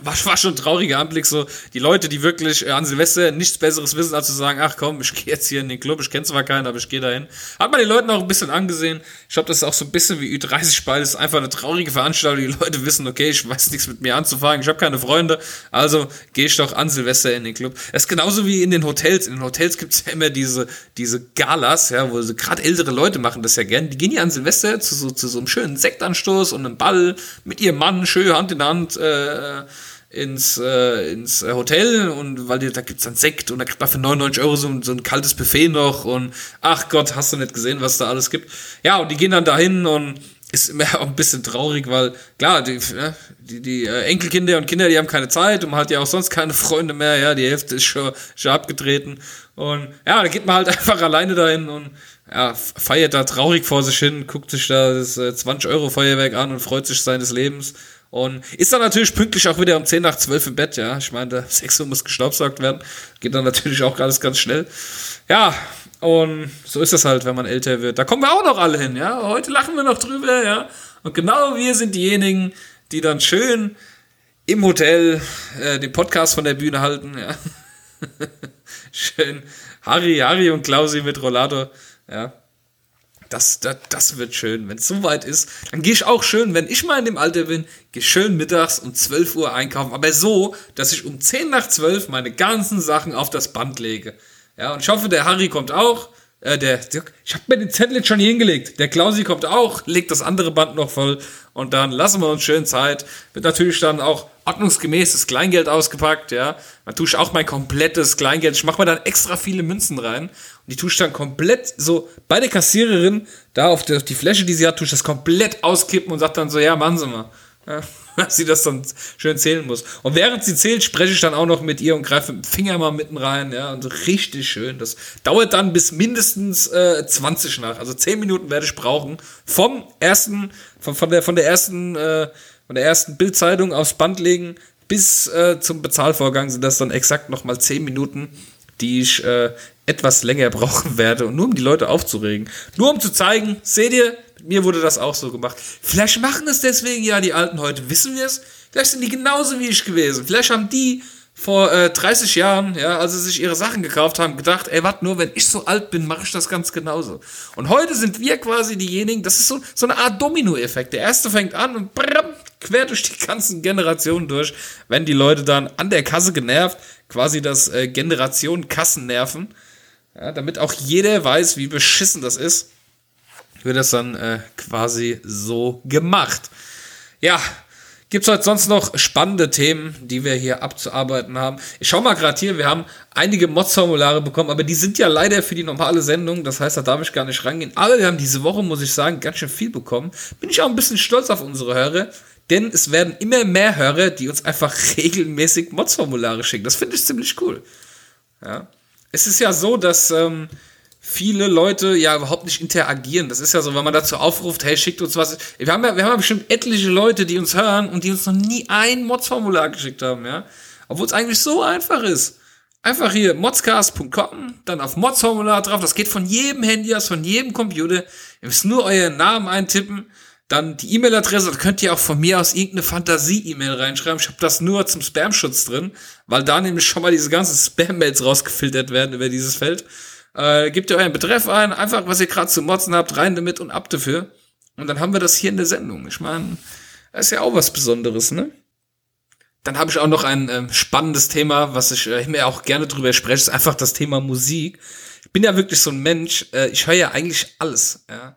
war, war schon ein trauriger Anblick, so die Leute, die wirklich äh, an Silvester nichts Besseres wissen, als zu sagen, ach komm, ich gehe jetzt hier in den Club, ich kenne zwar keinen, aber ich gehe dahin. Hat man den Leuten auch ein bisschen angesehen. Ich glaube, das ist auch so ein bisschen wie Ü30 beides, ist einfach eine traurige Veranstaltung. Die Leute wissen, okay, ich weiß nichts mit mir anzufangen, ich habe keine Freunde, also gehe ich doch an Silvester in den Club. Es ist genauso wie in den Hotels. In den Hotels gibt's ja immer diese, diese Galas, ja, wo gerade ältere Leute machen das ja gern. Die gehen ja an Silvester zu so, zu so einem schönen Sektanstoß und einem Ball mit ihrem Mann schön Hand in Hand, äh, ins, äh, ins Hotel und weil die, da gibt's dann Sekt und da kriegt man für 99 Euro so, so ein kaltes Buffet noch und ach Gott, hast du nicht gesehen, was da alles gibt. Ja, und die gehen dann dahin und ist immer auch ein bisschen traurig, weil klar, die, die, die äh, Enkelkinder und Kinder, die haben keine Zeit und man hat ja auch sonst keine Freunde mehr, ja, die Hälfte ist schon, schon abgetreten und ja, da geht man halt einfach alleine dahin und ja, feiert da traurig vor sich hin, guckt sich da das äh, 20 Euro Feuerwerk an und freut sich seines Lebens und ist dann natürlich pünktlich auch wieder um 10 nach 12 im Bett, ja. Ich meine, der 6 Uhr muss gestaubsaugt werden. Geht dann natürlich auch alles ganz schnell. Ja, und so ist das halt, wenn man älter wird. Da kommen wir auch noch alle hin, ja. Heute lachen wir noch drüber, ja. Und genau wir sind diejenigen, die dann schön im Hotel äh, den Podcast von der Bühne halten, ja. schön Harry, Harry und Klausi mit Rollator, ja. Das, das, das wird schön. Wenn es soweit ist, dann gehe ich auch schön, wenn ich mal in dem Alter bin, gehe schön mittags um 12 Uhr einkaufen. Aber so, dass ich um 10 nach 12 meine ganzen Sachen auf das Band lege. Ja, und ich hoffe, der Harry kommt auch. Äh, der, der, ich habe mir den Zettel jetzt schon hier hingelegt. Der Klausi kommt auch, legt das andere Band noch voll. Und dann lassen wir uns schön Zeit. Wird natürlich dann auch ordnungsgemäß das Kleingeld ausgepackt, ja. Man tue ich auch mein komplettes Kleingeld. Ich mache mir dann extra viele Münzen rein. Und die tue ich dann komplett so bei der Kassiererin, da auf die, auf die Fläche, die sie hat, tue ich das komplett auskippen und sage dann so, ja, machen Sie mal. Dass sie das dann schön zählen muss. Und während sie zählt, spreche ich dann auch noch mit ihr und greife mit dem Finger mal mitten rein, ja, und richtig schön. Das dauert dann bis mindestens äh, 20 nach. Also 10 Minuten werde ich brauchen. Vom ersten, von, von der, von der ersten, äh, von der ersten Bildzeitung aufs Band legen bis äh, zum Bezahlvorgang sind das dann exakt nochmal 10 Minuten, die ich äh, etwas länger brauchen werde. Und nur um die Leute aufzuregen. Nur um zu zeigen, seht ihr, mir wurde das auch so gemacht. Vielleicht machen es deswegen ja die Alten heute, wissen wir es? Vielleicht sind die genauso wie ich gewesen. Vielleicht haben die vor äh, 30 Jahren, ja, als sie sich ihre Sachen gekauft haben, gedacht, ey, warte nur, wenn ich so alt bin, mache ich das ganz genauso. Und heute sind wir quasi diejenigen, das ist so, so eine Art Domino-Effekt. Der erste fängt an und brrr, quer durch die ganzen Generationen durch, wenn die Leute dann an der Kasse genervt, quasi das äh, Generation Kassen nerven, ja, damit auch jeder weiß, wie beschissen das ist wird das dann äh, quasi so gemacht. Ja, Gibt es heute sonst noch spannende Themen, die wir hier abzuarbeiten haben? Ich schau mal gerade hier, wir haben einige Mods-Formulare bekommen, aber die sind ja leider für die normale Sendung, das heißt, da darf ich gar nicht rangehen. Aber wir haben diese Woche, muss ich sagen, ganz schön viel bekommen. Bin ich auch ein bisschen stolz auf unsere Hörer, denn es werden immer mehr Hörer, die uns einfach regelmäßig Mods-Formulare schicken. Das finde ich ziemlich cool. Ja. Es ist ja so, dass ähm, viele Leute ja überhaupt nicht interagieren. Das ist ja so, wenn man dazu aufruft, hey, schickt uns was. Wir haben ja, wir haben ja bestimmt etliche Leute, die uns hören und die uns noch nie ein Mods-Formular geschickt haben, ja. Obwohl es eigentlich so einfach ist. Einfach hier modscast.com, dann auf Mods-Formular drauf. Das geht von jedem Handy aus, von jedem Computer. Ihr müsst nur euren Namen eintippen, dann die E-Mail-Adresse. Da könnt ihr auch von mir aus irgendeine Fantasie-E-Mail reinschreiben. Ich habe das nur zum Spam-Schutz drin, weil da nämlich schon mal diese ganzen Spam-Mails rausgefiltert werden über dieses Feld. Äh, gebt ihr euren Betreff ein, einfach was ihr gerade zu motzen habt, rein damit und ab dafür. Und dann haben wir das hier in der Sendung. Ich meine, das ist ja auch was Besonderes, ne? Dann habe ich auch noch ein ähm, spannendes Thema, was ich äh, mir auch gerne drüber spreche, ist einfach das Thema Musik. Ich bin ja wirklich so ein Mensch, äh, ich höre ja eigentlich alles, ja.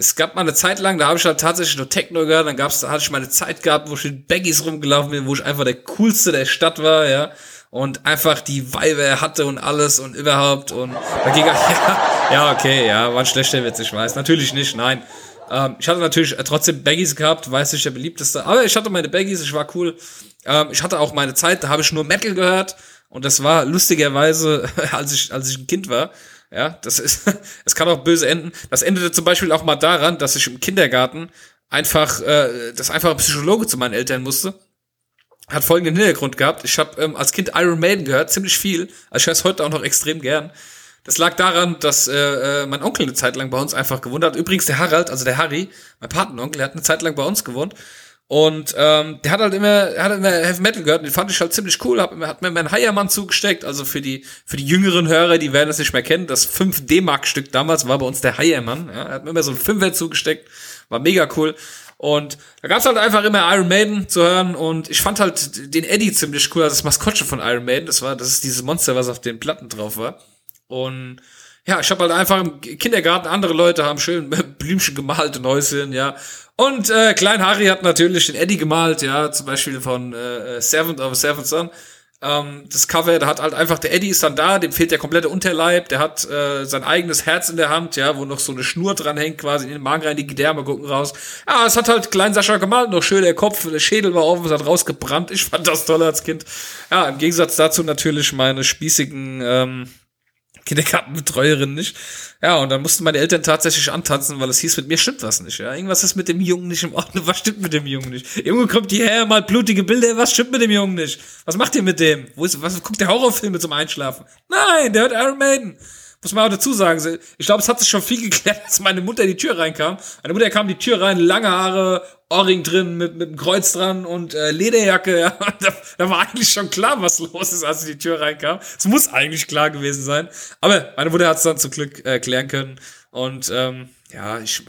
Es gab mal eine Zeit lang, da habe ich halt tatsächlich nur Techno gehört, dann gab's, da hatte ich meine Zeit gehabt, wo ich mit Baggies rumgelaufen bin, wo ich einfach der coolste der Stadt war, ja und einfach die Weibe hatte und alles und überhaupt und da ging er, ja, ja, okay, ja, war ein schlechter Witz, ich weiß. Natürlich nicht, nein. Ähm, ich hatte natürlich trotzdem Baggies gehabt, weiß ich, der beliebteste, aber ich hatte meine Baggies, ich war cool. Ähm, ich hatte auch meine Zeit, da habe ich nur Metal gehört und das war lustigerweise, als ich, als ich ein Kind war. Ja, das ist, es kann auch böse enden. Das endete zum Beispiel auch mal daran, dass ich im Kindergarten einfach, äh, das einfach ein Psychologe zu meinen Eltern musste hat folgenden Hintergrund gehabt. Ich habe ähm, als Kind Iron Maiden gehört, ziemlich viel. Also ich höre es heute auch noch extrem gern. Das lag daran, dass äh, äh, mein Onkel eine Zeit lang bei uns einfach gewohnt hat. Übrigens der Harald, also der Harry, mein Patenonkel, der hat eine Zeit lang bei uns gewohnt. Und ähm, der hat halt immer, er hat immer Heavy Metal gehört, und den fand ich halt ziemlich cool, hab, hat mir meinen Heiermann zugesteckt, also für die für die jüngeren Hörer, die werden das nicht mehr kennen, das 5 D-Mark-Stück damals war bei uns der Heiermann, ja, er hat mir immer so ein Fünfer zugesteckt, war mega cool. Und da gab's halt einfach immer Iron Maiden zu hören und ich fand halt den Eddie ziemlich cool, also das Maskottchen von Iron Maiden, das war, das ist dieses Monster, was auf den Platten drauf war. Und ja, ich habe halt einfach im Kindergarten, andere Leute haben schön Blümchen gemalt und Häuschen, ja. Und äh, Klein Harry hat natürlich den Eddie gemalt, ja, zum Beispiel von äh, Seventh of a Seventh Son. Ähm, das Cover, da hat halt einfach, der Eddie ist dann da, dem fehlt der komplette Unterleib, der hat äh, sein eigenes Herz in der Hand, ja, wo noch so eine Schnur dran hängt, quasi in den Magen rein, die Gedärme gucken raus. Ja, es hat halt Klein Sascha gemalt, noch schön der Kopf, der Schädel war offen, es hat rausgebrannt. Ich fand das toll als Kind. Ja, im Gegensatz dazu natürlich meine spießigen ähm, Kindergartenbetreuerin nicht. Ja, und dann mussten meine Eltern tatsächlich antanzen, weil es hieß, mit mir stimmt was nicht. Ja, irgendwas ist mit dem Jungen nicht im Ordnung. Was stimmt mit dem Jungen nicht? Junge kommt hierher, mal blutige Bilder. Was stimmt mit dem Jungen nicht? Was macht ihr mit dem? Wo ist, was guckt der Horrorfilme zum Einschlafen? Nein, der hört Iron Maiden. Muss man auch dazu sagen, ich glaube, es hat sich schon viel geklärt, als meine Mutter in die Tür reinkam. Meine Mutter kam die Tür rein, lange Haare, Ohrring drin, mit, mit einem Kreuz dran und äh, Lederjacke. Ja. Da, da war eigentlich schon klar, was los ist, als sie die Tür reinkam. Es muss eigentlich klar gewesen sein. Aber meine Mutter hat es dann zum Glück äh, klären können. Und ähm, ja, ich,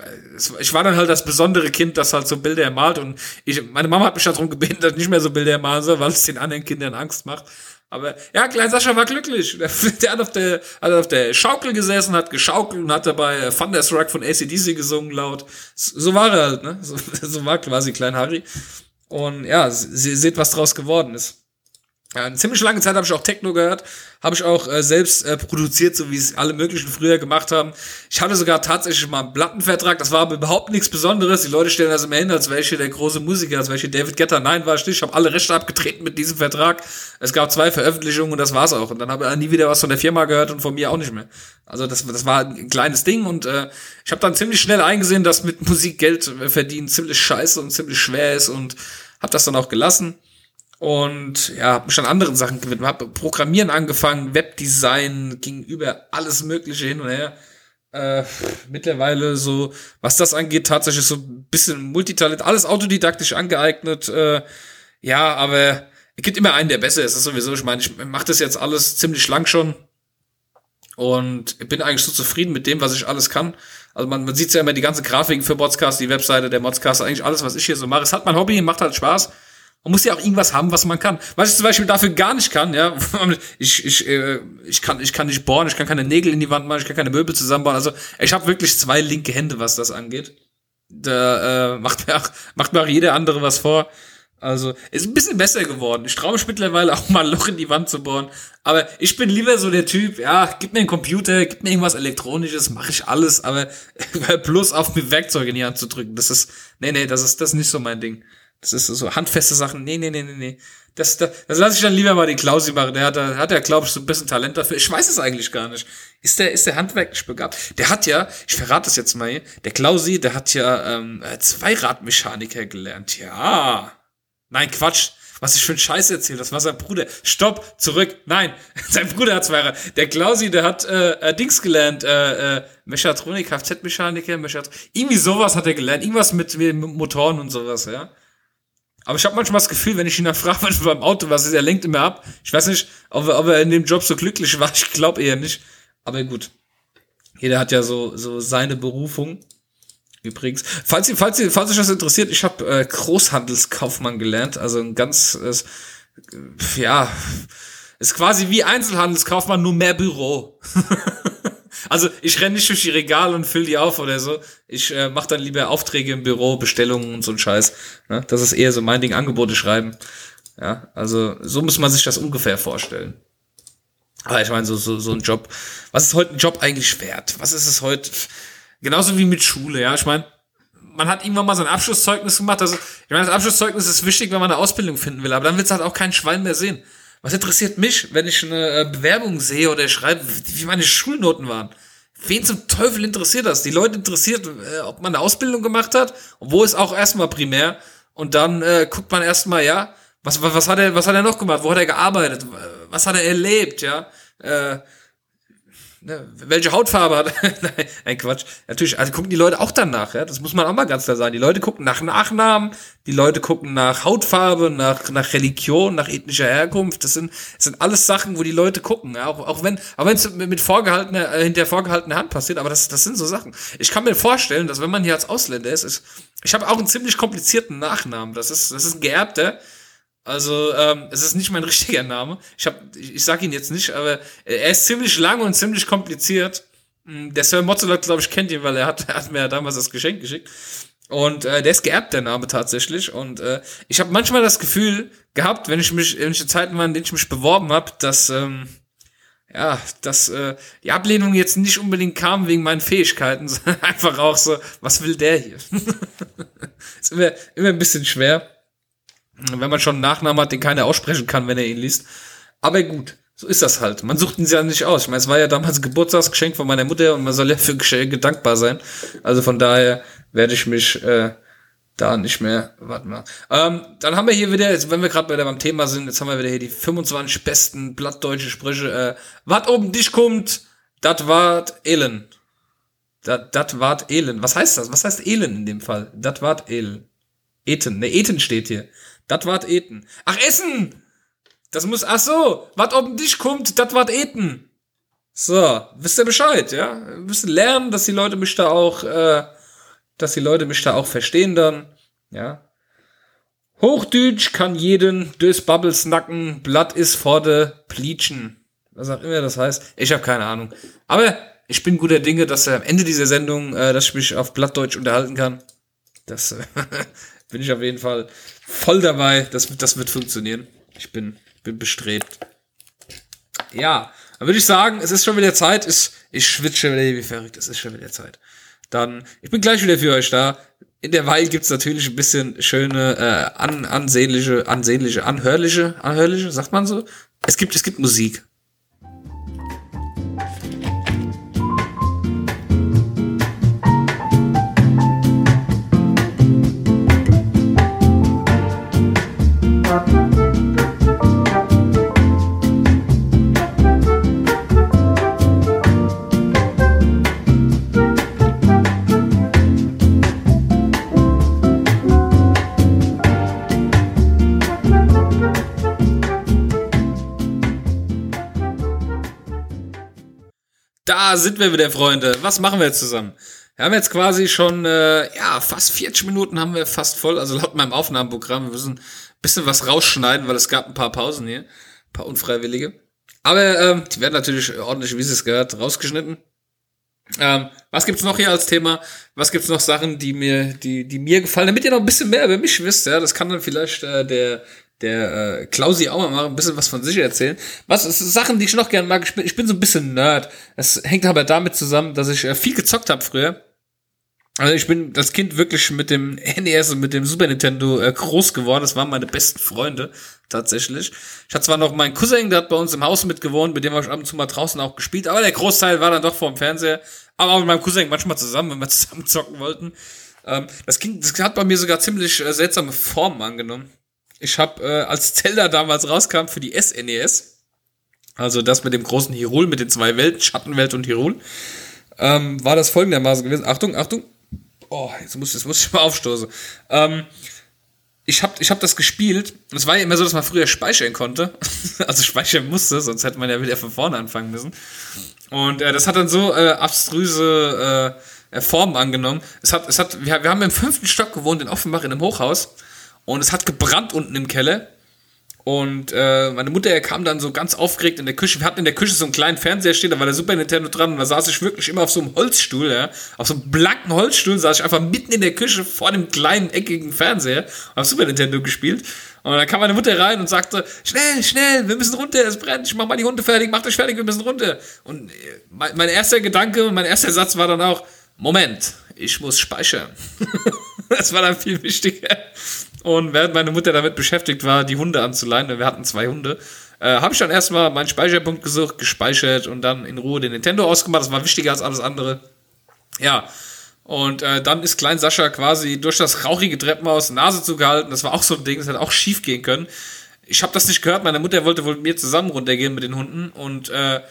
ich war dann halt das besondere Kind, das halt so Bilder ermalt und ich, meine Mama hat mich darum gebeten, dass ich nicht mehr so Bilder ermalen soll, weil es den anderen Kindern Angst macht. Aber ja, Klein Sascha war glücklich. Der hat auf der, hat auf der Schaukel gesessen, hat geschaukelt und hat dabei Thunderstruck von ACDC gesungen laut. So war er halt, ne? So, so war quasi Klein Harry. Und ja, sie seht, was draus geworden ist. Eine ziemlich lange Zeit habe ich auch Techno gehört, habe ich auch äh, selbst äh, produziert, so wie es alle möglichen früher gemacht haben. Ich hatte sogar tatsächlich mal einen Plattenvertrag, das war aber überhaupt nichts Besonderes. Die Leute stellen das immer hin, als welche der große Musiker, als welche David Getter. Nein, war ich nicht. Ich habe alle Rechte abgetreten mit diesem Vertrag. Es gab zwei Veröffentlichungen und das war's auch. Und dann habe ich nie wieder was von der Firma gehört und von mir auch nicht mehr. Also das, das war ein kleines Ding und äh, ich habe dann ziemlich schnell eingesehen, dass mit Musik Geld verdienen ziemlich scheiße und ziemlich schwer ist und habe das dann auch gelassen und ja, habe mich an anderen Sachen gewidmet, habe Programmieren angefangen, Webdesign, ging über alles Mögliche hin und her. Äh, mittlerweile so, was das angeht, tatsächlich so ein bisschen Multitalent, alles autodidaktisch angeeignet. Äh, ja, aber es gibt immer einen, der besser ist. Das ist sowieso, ich meine, ich mache das jetzt alles ziemlich lang schon und bin eigentlich so zufrieden mit dem, was ich alles kann. Also man, man sieht ja immer die ganze Grafiken für Modscast, die Webseite der Modscast, eigentlich alles, was ich hier so mache. Es hat mein Hobby, macht halt Spaß. Man muss ja auch irgendwas haben, was man kann. Was ich zum Beispiel dafür gar nicht kann, ja, ich, ich, äh, ich kann, ich kann nicht bohren, ich kann keine Nägel in die Wand machen, ich kann keine Möbel zusammenbauen. Also ich habe wirklich zwei linke Hände, was das angeht. Da äh, macht mir auch, macht mir auch jeder andere was vor. Also ist ein bisschen besser geworden. Ich traue mich mittlerweile auch mal ein Loch in die Wand zu bohren. Aber ich bin lieber so der Typ, ja, gib mir einen Computer, gib mir irgendwas Elektronisches, mache ich alles, aber bloß auf mir Werkzeuge in die Hand zu drücken, das ist, nee, nee, das ist das ist nicht so mein Ding. Das ist so handfeste Sachen. Nee, nee, nee, nee, nee. Das, das, das lasse ich dann lieber mal die Klausi machen. Der hat, der hat ja, glaube ich, so ein bisschen Talent dafür. Ich weiß es eigentlich gar nicht. Ist der, ist der handwerklich begabt? Der hat ja, ich verrate das jetzt mal hier, der Klausi, der hat ja ähm, Zweiradmechaniker gelernt. Ja. Nein, Quatsch. Was ich für ein Scheiß erzähle, das war sein Bruder. Stopp, zurück. Nein, sein Bruder hat Zweirad. Der Klausi, der hat äh, äh, Dings gelernt, äh, äh, Mechatronik, Kfz-Mechaniker, Mechatronik. Irgendwie sowas hat er gelernt. Irgendwas mit, mit Motoren und sowas, ja. Aber ich habe manchmal das Gefühl, wenn ich ihn dann frage, was beim Auto was ist, er lenkt immer ab. Ich weiß nicht, ob er, ob er in dem Job so glücklich war. Ich glaube eher nicht. Aber gut. Jeder hat ja so, so seine Berufung. Übrigens, falls ihr, falls ihr, falls euch das interessiert, ich habe äh, Großhandelskaufmann gelernt, also ein ganz, äh, ja, ist quasi wie Einzelhandelskaufmann, nur mehr Büro. Also ich renne nicht durch die Regale und fülle die auf oder so. Ich äh, mache dann lieber Aufträge im Büro, Bestellungen und so ein Scheiß. Ne? Das ist eher so mein Ding, Angebote schreiben. Ja, also so muss man sich das ungefähr vorstellen. Aber ich meine, so, so, so ein Job. Was ist heute ein Job eigentlich wert? Was ist es heute? Genauso wie mit Schule, ja. Ich meine, man hat irgendwann mal sein Abschlusszeugnis gemacht. Also, ich meine, das Abschlusszeugnis ist wichtig, wenn man eine Ausbildung finden will, aber dann wird es halt auch kein Schwein mehr sehen. Was interessiert mich, wenn ich eine äh, Bewerbung sehe oder schreibe, wie meine Schulnoten waren? Wen zum Teufel interessiert das? Die Leute interessiert, äh, ob man eine Ausbildung gemacht hat, wo ist auch erstmal primär. Und dann äh, guckt man erstmal, ja, was, was, was hat er, was hat er noch gemacht? Wo hat er gearbeitet? Was hat er erlebt, ja? Äh, ne, welche Hautfarbe hat Nein, ein Quatsch. Natürlich, also gucken die Leute auch danach, ja. Das muss man auch mal ganz klar sagen. Die Leute gucken nach Nachnamen, die Leute gucken nach Hautfarbe, nach, nach Religion, nach ethnischer Herkunft. Das sind, das sind alles Sachen, wo die Leute gucken. Ja? Auch, auch wenn, auch wenn es mit vorgehaltener, äh, hinter vorgehaltener Hand passiert, aber das, das sind so Sachen. Ich kann mir vorstellen, dass wenn man hier als Ausländer ist, ist ich habe auch einen ziemlich komplizierten Nachnamen. Das ist, das ist ein geerbter. Also, ähm, es ist nicht mein richtiger Name. Ich, hab, ich, ich sag ihn jetzt nicht, aber er ist ziemlich lang und ziemlich kompliziert. Hm, der Sir Mozzelot, glaube ich, kennt ihn, weil er hat, er hat mir ja damals das Geschenk geschickt. Und äh, der ist geerbt, der Name tatsächlich. Und äh, ich habe manchmal das Gefühl gehabt, wenn ich mich, in den Zeiten waren, in denen ich mich beworben habe, dass ähm, ja, dass äh, die Ablehnung jetzt nicht unbedingt kam wegen meinen Fähigkeiten, sondern einfach auch so, was will der hier? ist immer, immer ein bisschen schwer, wenn man schon einen Nachnamen hat, den keiner aussprechen kann, wenn er ihn liest. Aber gut, so ist das halt. Man sucht ihn ja nicht aus. Ich meine, es war ja damals Geburtstagsgeschenk von meiner Mutter und man soll ja für Geschenke dankbar sein. Also von daher werde ich mich äh, da nicht mehr. Warte mal. Ähm, dann haben wir hier wieder, jetzt, wenn wir gerade beim Thema sind, jetzt haben wir wieder hier die 25 besten blattdeutsche Sprüche. Äh, wat oben dich kommt, dat wart Elen. Dat, dat wart Elen. Was heißt das? Was heißt Elen in dem Fall? Dat wart Elen. Eten. Ne, Eten steht hier. Dat wart Eten. Ach, Essen! Das muss, ach so, wat oben dich kommt, dat wart Eten. So, wisst ihr Bescheid, ja? Wir müssen lernen, dass die Leute mich da auch, äh, dass die Leute mich da auch verstehen dann, ja. Hochdeutsch kann jeden durchs Bubbles nacken, Blatt ist vor de Pleatschen. Was auch immer das heißt. Ich habe keine Ahnung. Aber ich bin guter Dinge, dass er am Ende dieser Sendung, äh, dass ich mich auf Blattdeutsch unterhalten kann. Das äh, bin ich auf jeden Fall voll dabei. Das, das wird funktionieren. Ich bin, bin bestrebt. Ja, dann würde ich sagen, es ist schon wieder Zeit. Ich, ich schwitze wieder wie verrückt. Es ist schon wieder Zeit dann ich bin gleich wieder für euch da. In der Weile gibt's natürlich ein bisschen schöne, äh, an, ansehnliche, ansehnliche, anhörliche, anhörliche, sagt man so. Es gibt, es gibt Musik. Da sind wir wieder, Freunde. Was machen wir jetzt zusammen? Wir haben jetzt quasi schon, äh, ja, fast 40 Minuten haben wir fast voll, also laut meinem Aufnahmeprogramm. Wir müssen ein bisschen was rausschneiden, weil es gab ein paar Pausen hier, ein paar unfreiwillige. Aber ähm, die werden natürlich ordentlich, wie es gehört, rausgeschnitten. Ähm, was gibt's noch hier als Thema? Was gibt's noch Sachen, die mir, die, die mir gefallen, damit ihr noch ein bisschen mehr über mich wisst, ja? Das kann dann vielleicht äh, der der äh, Klausi auch mal ein bisschen was von sich erzählen. Was ist Sachen, die ich noch gerne mag. Ich bin, ich bin so ein bisschen Nerd. Das hängt aber damit zusammen, dass ich äh, viel gezockt habe früher. Also ich bin das Kind wirklich mit dem NES und mit dem Super Nintendo äh, groß geworden. Das waren meine besten Freunde tatsächlich. Ich hatte zwar noch meinen Cousin, der hat bei uns im Haus mitgewohnt, mit dem habe ich ab und zu mal draußen auch gespielt, aber der Großteil war dann doch vor dem Fernseher. Aber auch mit meinem Cousin manchmal zusammen, wenn wir zusammen zocken wollten. Ähm, das, ging, das hat bei mir sogar ziemlich äh, seltsame Formen angenommen. Ich habe, äh, als Zelda damals rauskam für die SNES, e also das mit dem großen Hyrule, mit den zwei Welten, Schattenwelt und Hyrule, ähm, war das folgendermaßen gewesen. Achtung, Achtung. Oh, jetzt muss, jetzt muss ich mal aufstoßen. Ähm, ich habe ich hab das gespielt. Es war ja immer so, dass man früher speichern konnte. also speichern musste, sonst hätte man ja wieder von vorne anfangen müssen. Und äh, das hat dann so äh, abstruse äh, Formen angenommen. Es hat, es hat, wir, wir haben im fünften Stock gewohnt in Offenbach in einem Hochhaus. Und es hat gebrannt unten im Keller. Und äh, meine Mutter kam dann so ganz aufgeregt in der Küche. Wir hatten in der Küche so einen kleinen Fernseher stehen, da war der Super Nintendo dran und da saß ich wirklich immer auf so einem Holzstuhl, ja. Auf so einem blanken Holzstuhl saß ich einfach mitten in der Küche vor dem kleinen eckigen Fernseher auf Super Nintendo gespielt. Und dann kam meine Mutter rein und sagte, schnell, schnell, wir müssen runter, es brennt, ich mach mal die Hunde fertig, mach dich fertig, wir müssen runter. Und äh, mein, mein erster Gedanke, mein erster Satz war dann auch, Moment, ich muss speichern. das war dann viel wichtiger. Und während meine Mutter damit beschäftigt war, die Hunde anzuleihen, wir hatten zwei Hunde, äh, habe ich dann erstmal meinen Speicherpunkt gesucht, gespeichert und dann in Ruhe den Nintendo ausgemacht. Das war wichtiger als alles andere. Ja. Und äh, dann ist Klein Sascha quasi durch das rauchige Treppenhaus Nase zugehalten. Das war auch so ein Ding, das hätte auch schief gehen können. Ich habe das nicht gehört. Meine Mutter wollte wohl mit mir zusammen runtergehen mit den Hunden und äh,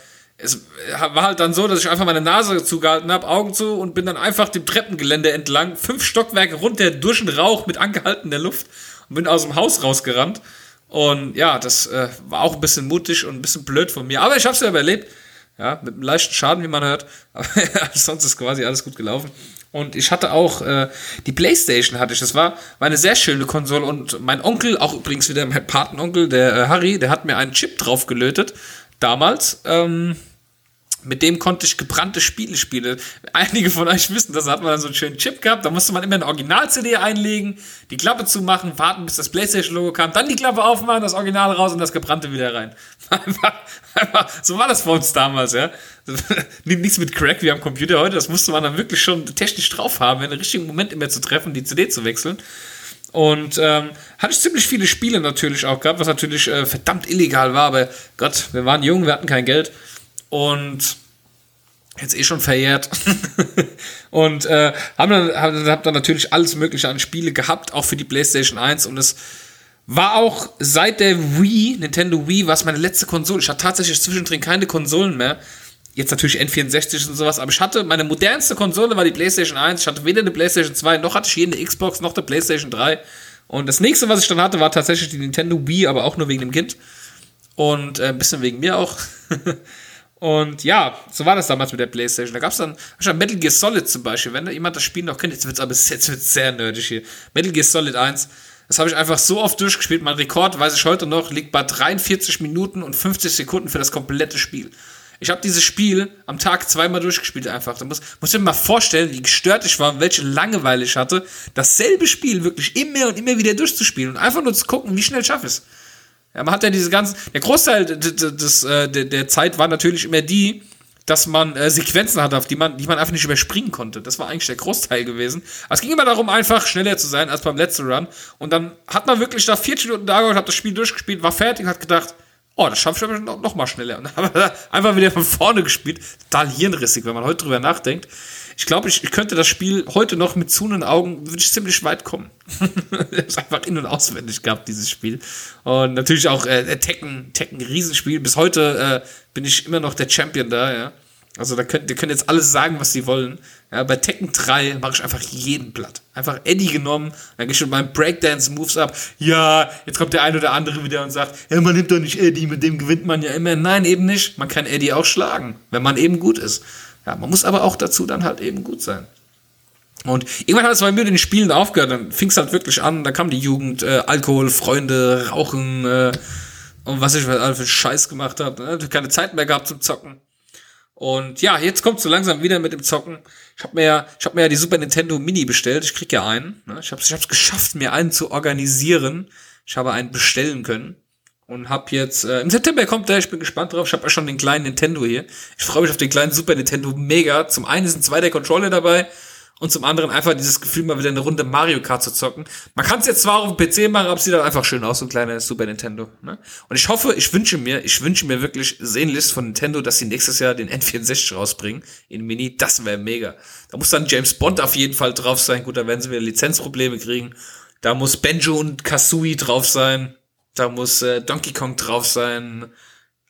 es war halt dann so, dass ich einfach meine Nase zugehalten habe, Augen zu und bin dann einfach dem Treppengelände entlang, fünf Stockwerke runter durch den Rauch mit angehaltener Luft und bin aus dem Haus rausgerannt. Und ja, das äh, war auch ein bisschen mutig und ein bisschen blöd von mir. Aber ich habe es ja überlebt. Ja, mit einem leichten Schaden, wie man hört. Aber sonst ist quasi alles gut gelaufen. Und ich hatte auch äh, die Playstation hatte ich. Das war meine sehr schöne Konsole. Und mein Onkel, auch übrigens wieder mein Patenonkel, der äh, Harry, der hat mir einen Chip drauf gelötet. Damals. Ähm, mit dem konnte ich gebrannte Spiele spielen. Einige von euch wissen, das hat man dann so einen schönen Chip gehabt, da musste man immer eine Original-CD einlegen, die Klappe zumachen, warten, bis das Playstation-Logo kam, dann die Klappe aufmachen, das Original raus und das gebrannte wieder rein. So war das bei uns damals, ja. Nichts mit Crack wie am Computer heute, das musste man dann wirklich schon technisch drauf haben, in den richtigen Moment immer zu treffen, die CD zu wechseln. Und ähm, hatte ich ziemlich viele Spiele natürlich auch gehabt, was natürlich äh, verdammt illegal war, aber Gott, wir waren jung, wir hatten kein Geld und jetzt eh schon verjährt. und äh, haben dann, haben, hab dann natürlich alles Mögliche an Spiele gehabt, auch für die PlayStation 1. Und es war auch seit der Wii, Nintendo Wii, war es meine letzte Konsole. Ich hatte tatsächlich zwischendrin keine Konsolen mehr. Jetzt natürlich N64 und sowas, aber ich hatte, meine modernste Konsole war die PlayStation 1. Ich hatte weder eine PlayStation 2, noch hatte ich hier eine Xbox, noch eine PlayStation 3. Und das nächste, was ich dann hatte, war tatsächlich die Nintendo Wii, aber auch nur wegen dem Kind. Und äh, ein bisschen wegen mir auch. Und ja, so war das damals mit der Playstation. Da gab es dann Metal Gear Solid zum Beispiel. Wenn jemand das Spiel noch kennt, jetzt wird es aber jetzt wird's sehr nerdig hier. Metal Gear Solid 1, das habe ich einfach so oft durchgespielt. Mein Rekord, weiß ich heute noch, liegt bei 43 Minuten und 50 Sekunden für das komplette Spiel. Ich habe dieses Spiel am Tag zweimal durchgespielt einfach. Da muss, muss ich mir mal vorstellen, wie gestört ich war und welche Langeweile ich hatte, dasselbe Spiel wirklich immer und immer wieder durchzuspielen und einfach nur zu gucken, wie schnell ich es. Ja, man hat ja diese ganzen, der Großteil des, äh, der, der Zeit war natürlich immer die, dass man äh, Sequenzen hatte, auf die man, die man einfach nicht überspringen konnte. Das war eigentlich der Großteil gewesen. Aber es ging immer darum, einfach schneller zu sein als beim letzten Run. Und dann hat man wirklich da 40 Minuten da gehabt, hat das Spiel durchgespielt, war fertig und hat gedacht, oh, das schaffe ich aber noch, noch mal schneller. Und dann haben wir einfach wieder von vorne gespielt. Total hirnrissig, wenn man heute drüber nachdenkt. Ich glaube, ich, ich könnte das Spiel heute noch mit zunen Augen, würde ich ziemlich weit kommen. ich habe einfach in- und auswendig gehabt, dieses Spiel. Und natürlich auch äh, Tekken, Tekken, Riesenspiel. Bis heute äh, bin ich immer noch der Champion da, ja. Also da könnt, die können jetzt alles sagen, was sie wollen. Ja, bei Tekken 3 mache ich einfach jeden platt. Einfach Eddie genommen, dann gehe ich mit meinen Breakdance-Moves ab. Ja, jetzt kommt der ein oder andere wieder und sagt, ja, man nimmt doch nicht Eddie, mit dem gewinnt man ja immer. Nein, eben nicht. Man kann Eddie auch schlagen, wenn man eben gut ist. Ja, man muss aber auch dazu dann halt eben gut sein. Und irgendwann hat es bei mir den Spielen aufgehört, dann fing es halt wirklich an, da kam die Jugend, äh, Alkohol, Freunde, Rauchen äh, und was ich für Scheiß gemacht habe. Ne? Keine Zeit mehr gehabt zum Zocken. Und ja, jetzt kommt so langsam wieder mit dem Zocken. Ich habe mir ja, ich habe mir ja die Super Nintendo Mini bestellt. Ich krieg ja einen. Ne? Ich habe ich hab's geschafft, mir einen zu organisieren. Ich habe einen bestellen können und hab jetzt äh, im September kommt der. Ich bin gespannt drauf. Ich habe ja schon den kleinen Nintendo hier. Ich freue mich auf den kleinen Super Nintendo mega. Zum einen sind zwei der Controller dabei und zum anderen einfach dieses Gefühl, mal wieder eine Runde Mario Kart zu zocken. Man kann es jetzt zwar auf dem PC machen, aber es sieht dann einfach schön aus, so ein kleiner Super Nintendo. Ne? Und ich hoffe, ich wünsche mir, ich wünsche mir wirklich sehnlichst von Nintendo, dass sie nächstes Jahr den N64 rausbringen in Mini. Das wäre mega. Da muss dann James Bond auf jeden Fall drauf sein. Gut, da werden sie wieder Lizenzprobleme kriegen. Da muss Benjo und Kazooie drauf sein. Da muss äh, Donkey Kong drauf sein.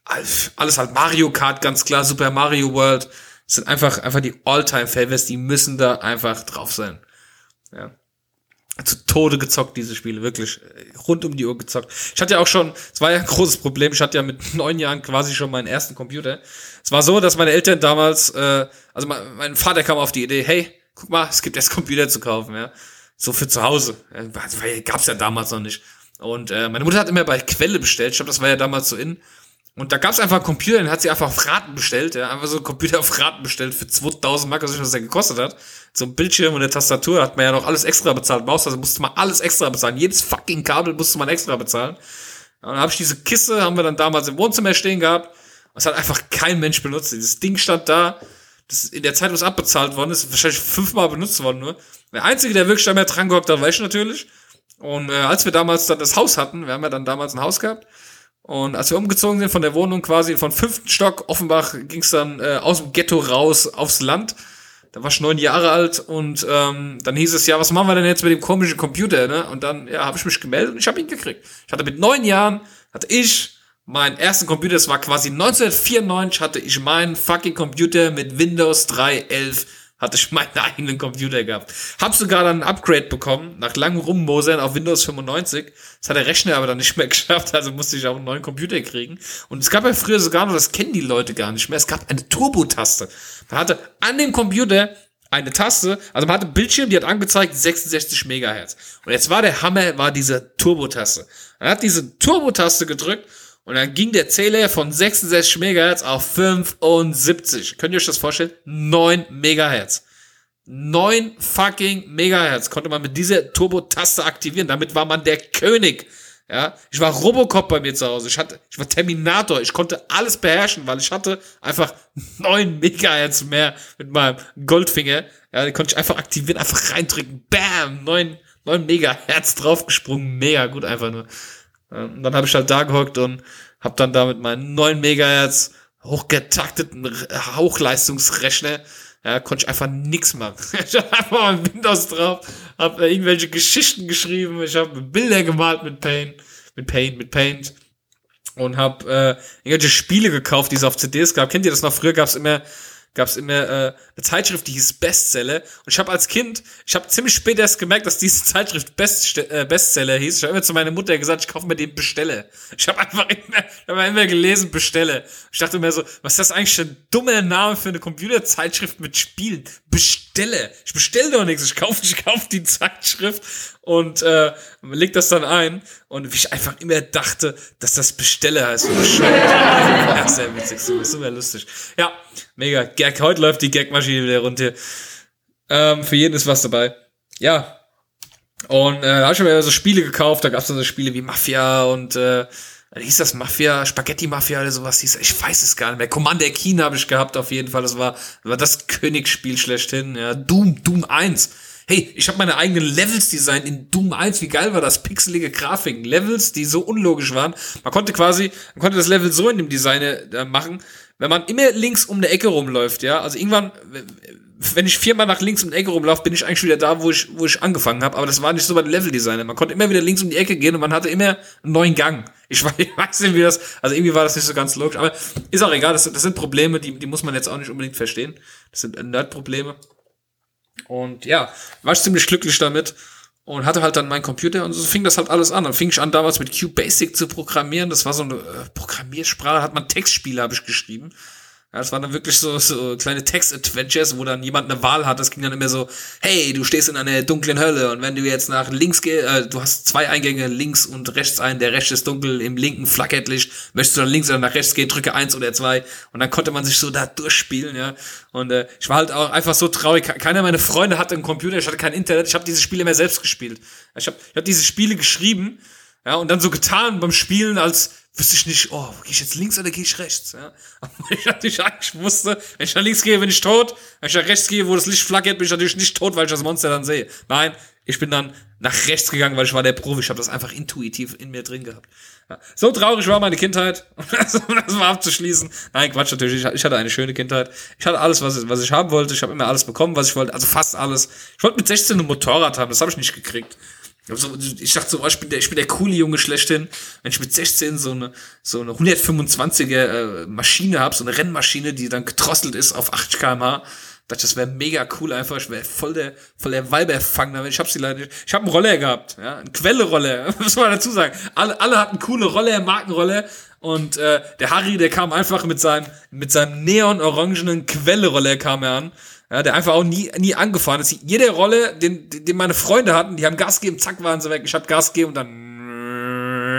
Alles halt Mario Kart, ganz klar. Super Mario World. Das sind einfach, einfach die All-Time-Favorites, die müssen da einfach drauf sein. Ja. Zu Tode gezockt, diese Spiele, wirklich rund um die Uhr gezockt. Ich hatte ja auch schon, es war ja ein großes Problem, ich hatte ja mit neun Jahren quasi schon meinen ersten Computer. Es war so, dass meine Eltern damals, äh, also mein, mein Vater kam auf die Idee, hey, guck mal, es gibt jetzt Computer zu kaufen, ja. So für zu Hause. Ja, gab's ja damals noch nicht. Und äh, meine Mutter hat immer bei Quelle bestellt, ich glaube, das war ja damals so in. Und da gab es einfach einen Computer, den hat sie einfach auf Raten bestellt, ja, einfach so einen Computer auf Raten bestellt für 2000 Mark, was der gekostet hat. So ein Bildschirm und eine Tastatur hat man ja noch alles extra bezahlt. Maus, also musste man alles extra bezahlen. Jedes fucking Kabel musste man extra bezahlen. Und dann habe ich diese Kiste, haben wir dann damals im Wohnzimmer stehen gehabt. Das hat einfach kein Mensch benutzt. Dieses Ding stand da. Das in der Zeit, wo es abbezahlt worden ist, wahrscheinlich fünfmal benutzt worden nur. Der Einzige, der wirklich da mehr dran gehockt hat, war ich natürlich. Und äh, als wir damals dann das Haus hatten, wir haben ja dann damals ein Haus gehabt, und als wir umgezogen sind von der Wohnung quasi von fünften Stock, Offenbach, ging es dann äh, aus dem Ghetto raus aufs Land. Da war ich neun Jahre alt und ähm, dann hieß es, ja, was machen wir denn jetzt mit dem komischen Computer, ne? Und dann, ja, habe ich mich gemeldet und ich habe ihn gekriegt. Ich hatte mit neun Jahren, hatte ich meinen ersten Computer, das war quasi 1994, hatte ich meinen fucking Computer mit Windows 3.11 hatte ich meinen eigenen Computer gehabt. Hab sogar dann ein Upgrade bekommen, nach langem Rummosern auf Windows 95. Das hat der Rechner aber dann nicht mehr geschafft, also musste ich auch einen neuen Computer kriegen. Und es gab ja früher sogar noch, das kennen die Leute gar nicht mehr, es gab eine Turbo-Taste. Man hatte an dem Computer eine Taste, also man hatte einen Bildschirm, die hat angezeigt 66 Megahertz. Und jetzt war der Hammer, war diese Turbo-Taste. Man hat diese Turbo-Taste gedrückt Und dann ging der Zähler von 66 Megahertz auf 75. Könnt ihr euch das vorstellen? 9 Megahertz. 9 fucking Megahertz konnte man mit dieser Turbo-Taste aktivieren. Damit war man der König. Ja, ich war Robocop bei mir zu Hause. Ich hatte, ich war Terminator. Ich konnte alles beherrschen, weil ich hatte einfach 9 Megahertz mehr mit meinem Goldfinger. Ja, die konnte ich einfach aktivieren, einfach reindrücken. Bam! 9, 9 Megahertz draufgesprungen. Mega gut einfach nur. Und dann habe ich halt da gehockt und habe dann da mit meinen 9 Megahertz hochgetakteten Hochleistungsrechner ja, konnte ich einfach nix machen. Ich habe einfach mal Windows drauf, habe irgendwelche Geschichten geschrieben, ich habe Bilder gemalt mit Paint, mit Paint, mit Paint und habe äh, irgendwelche Spiele gekauft, die es auf CDs gab. Kennt ihr das noch? Früher gab es immer gab es immer äh, eine Zeitschrift, die hieß Bestseller. Und ich habe als Kind, ich habe ziemlich spät erst gemerkt, dass diese Zeitschrift Best, äh, Bestseller hieß. Ich habe immer zu meiner Mutter gesagt, ich kaufe mir den Bestelle. Ich habe einfach immer, hab immer gelesen, Bestelle. Ich dachte mir so, was ist das eigentlich für ein dummer Name für eine Computerzeitschrift mit Spielen? Bestelle. Ich bestelle doch nichts. Ich kaufe ich kauf die Zeitschrift und äh, leg das dann ein. Und wie ich einfach immer dachte, dass das Bestelle heißt. ja, sehr witzig, super lustig. Ja, mega. Gag, heute läuft die Gagmaschine wieder runter. Ähm, für jeden ist was dabei. Ja. Und äh, da habe ich mir so Spiele gekauft, da gab es so Spiele wie Mafia und äh, hieß das Mafia, Spaghetti Mafia oder sowas hieß, ich weiß es gar nicht mehr. Commander Keen habe ich gehabt auf jeden Fall, das war, war das Königsspiel schlechthin, ja. Doom, Doom 1 hey, ich habe meine eigenen Levels designt in Doom 1. Wie geil war das? Pixelige Grafiken, Levels, die so unlogisch waren. Man konnte quasi, man konnte das Level so in dem Design äh, machen, wenn man immer links um eine Ecke rumläuft, ja. Also irgendwann, wenn ich viermal nach links um die Ecke rumlaufe, bin ich eigentlich wieder da, wo ich, wo ich angefangen habe. Aber das war nicht so bei den Level-Designer. Man konnte immer wieder links um die Ecke gehen und man hatte immer einen neuen Gang. Ich weiß nicht, wie das, also irgendwie war das nicht so ganz logisch. Aber ist auch egal, das, das sind Probleme, die, die muss man jetzt auch nicht unbedingt verstehen. Das sind Nerd-Probleme. Und ja, war ich ziemlich glücklich damit und hatte halt dann meinen Computer und so fing das halt alles an. Dann fing ich an, damals mit QBasic zu programmieren. Das war so eine äh, Programmiersprache, hat man Textspiele, habe ich geschrieben. Ja, das waren dann wirklich so, so kleine Text-Adventures, wo dann jemand eine Wahl hat. Das ging dann immer so, hey, du stehst in einer dunklen Hölle und wenn du jetzt nach links gehst, äh, du hast zwei Eingänge, links und rechts ein, der rechte ist dunkel, im linken flackert Licht, möchtest du dann links oder nach rechts gehen, drücke eins oder zwei und dann konnte man sich so da durchspielen, ja. Und äh, ich war halt auch einfach so traurig. Keiner meiner Freunde hatte einen Computer, ich hatte kein Internet, ich habe diese Spiele immer selbst gespielt. Ich habe ich hab diese Spiele geschrieben, ja, und dann so getan beim Spielen, als wüsste ich nicht, oh, gehe ich jetzt links oder gehe ich rechts? Ja? Aber ich natürlich eigentlich wusste, wenn ich nach links gehe, bin ich tot. Wenn ich nach rechts gehe, wo das Licht flackert, bin ich natürlich nicht tot, weil ich das Monster dann sehe. Nein, ich bin dann nach rechts gegangen, weil ich war der Profi. Ich habe das einfach intuitiv in mir drin gehabt. Ja. So traurig war meine Kindheit, um das, mal abzuschließen. Nein, Quatsch natürlich. Ich, hatte eine schöne Kindheit. Ich hatte alles, was, ich, was ich haben wollte. Ich habe immer alles bekommen, was ich wollte. Also fast alles. Ich wollte mit 16 ein Motorrad haben. Das habe ich nicht gekriegt. Ich dachte so, oh, ich bin der, ich bin der coole Junge schlechthin. Wenn ich mit 16 so eine, so eine 125er äh, Maschine habe, so eine Rennmaschine, die dann gedrosselt ist auf 80 km/h, dachte, das wäre mega cool einfach. Ich wäre voll der, voll der Weiberfang. Ich habe sie leider nicht. Ich habe einen Roller gehabt, ja, einen Quelle-Roller, muss man dazu sagen. Alle, alle hatten coole Roller, Markenroller. Und äh, der Harry, der kam einfach mit seinem, mit seinem neon-orangenen Quelle-Roller kam er an ja, der einfach auch nie, nie angefahren ist. Jede Rolle, den, den meine Freunde hatten, die haben Gas gegeben, zack, waren sie weg. Ich hab Gas gegeben und dann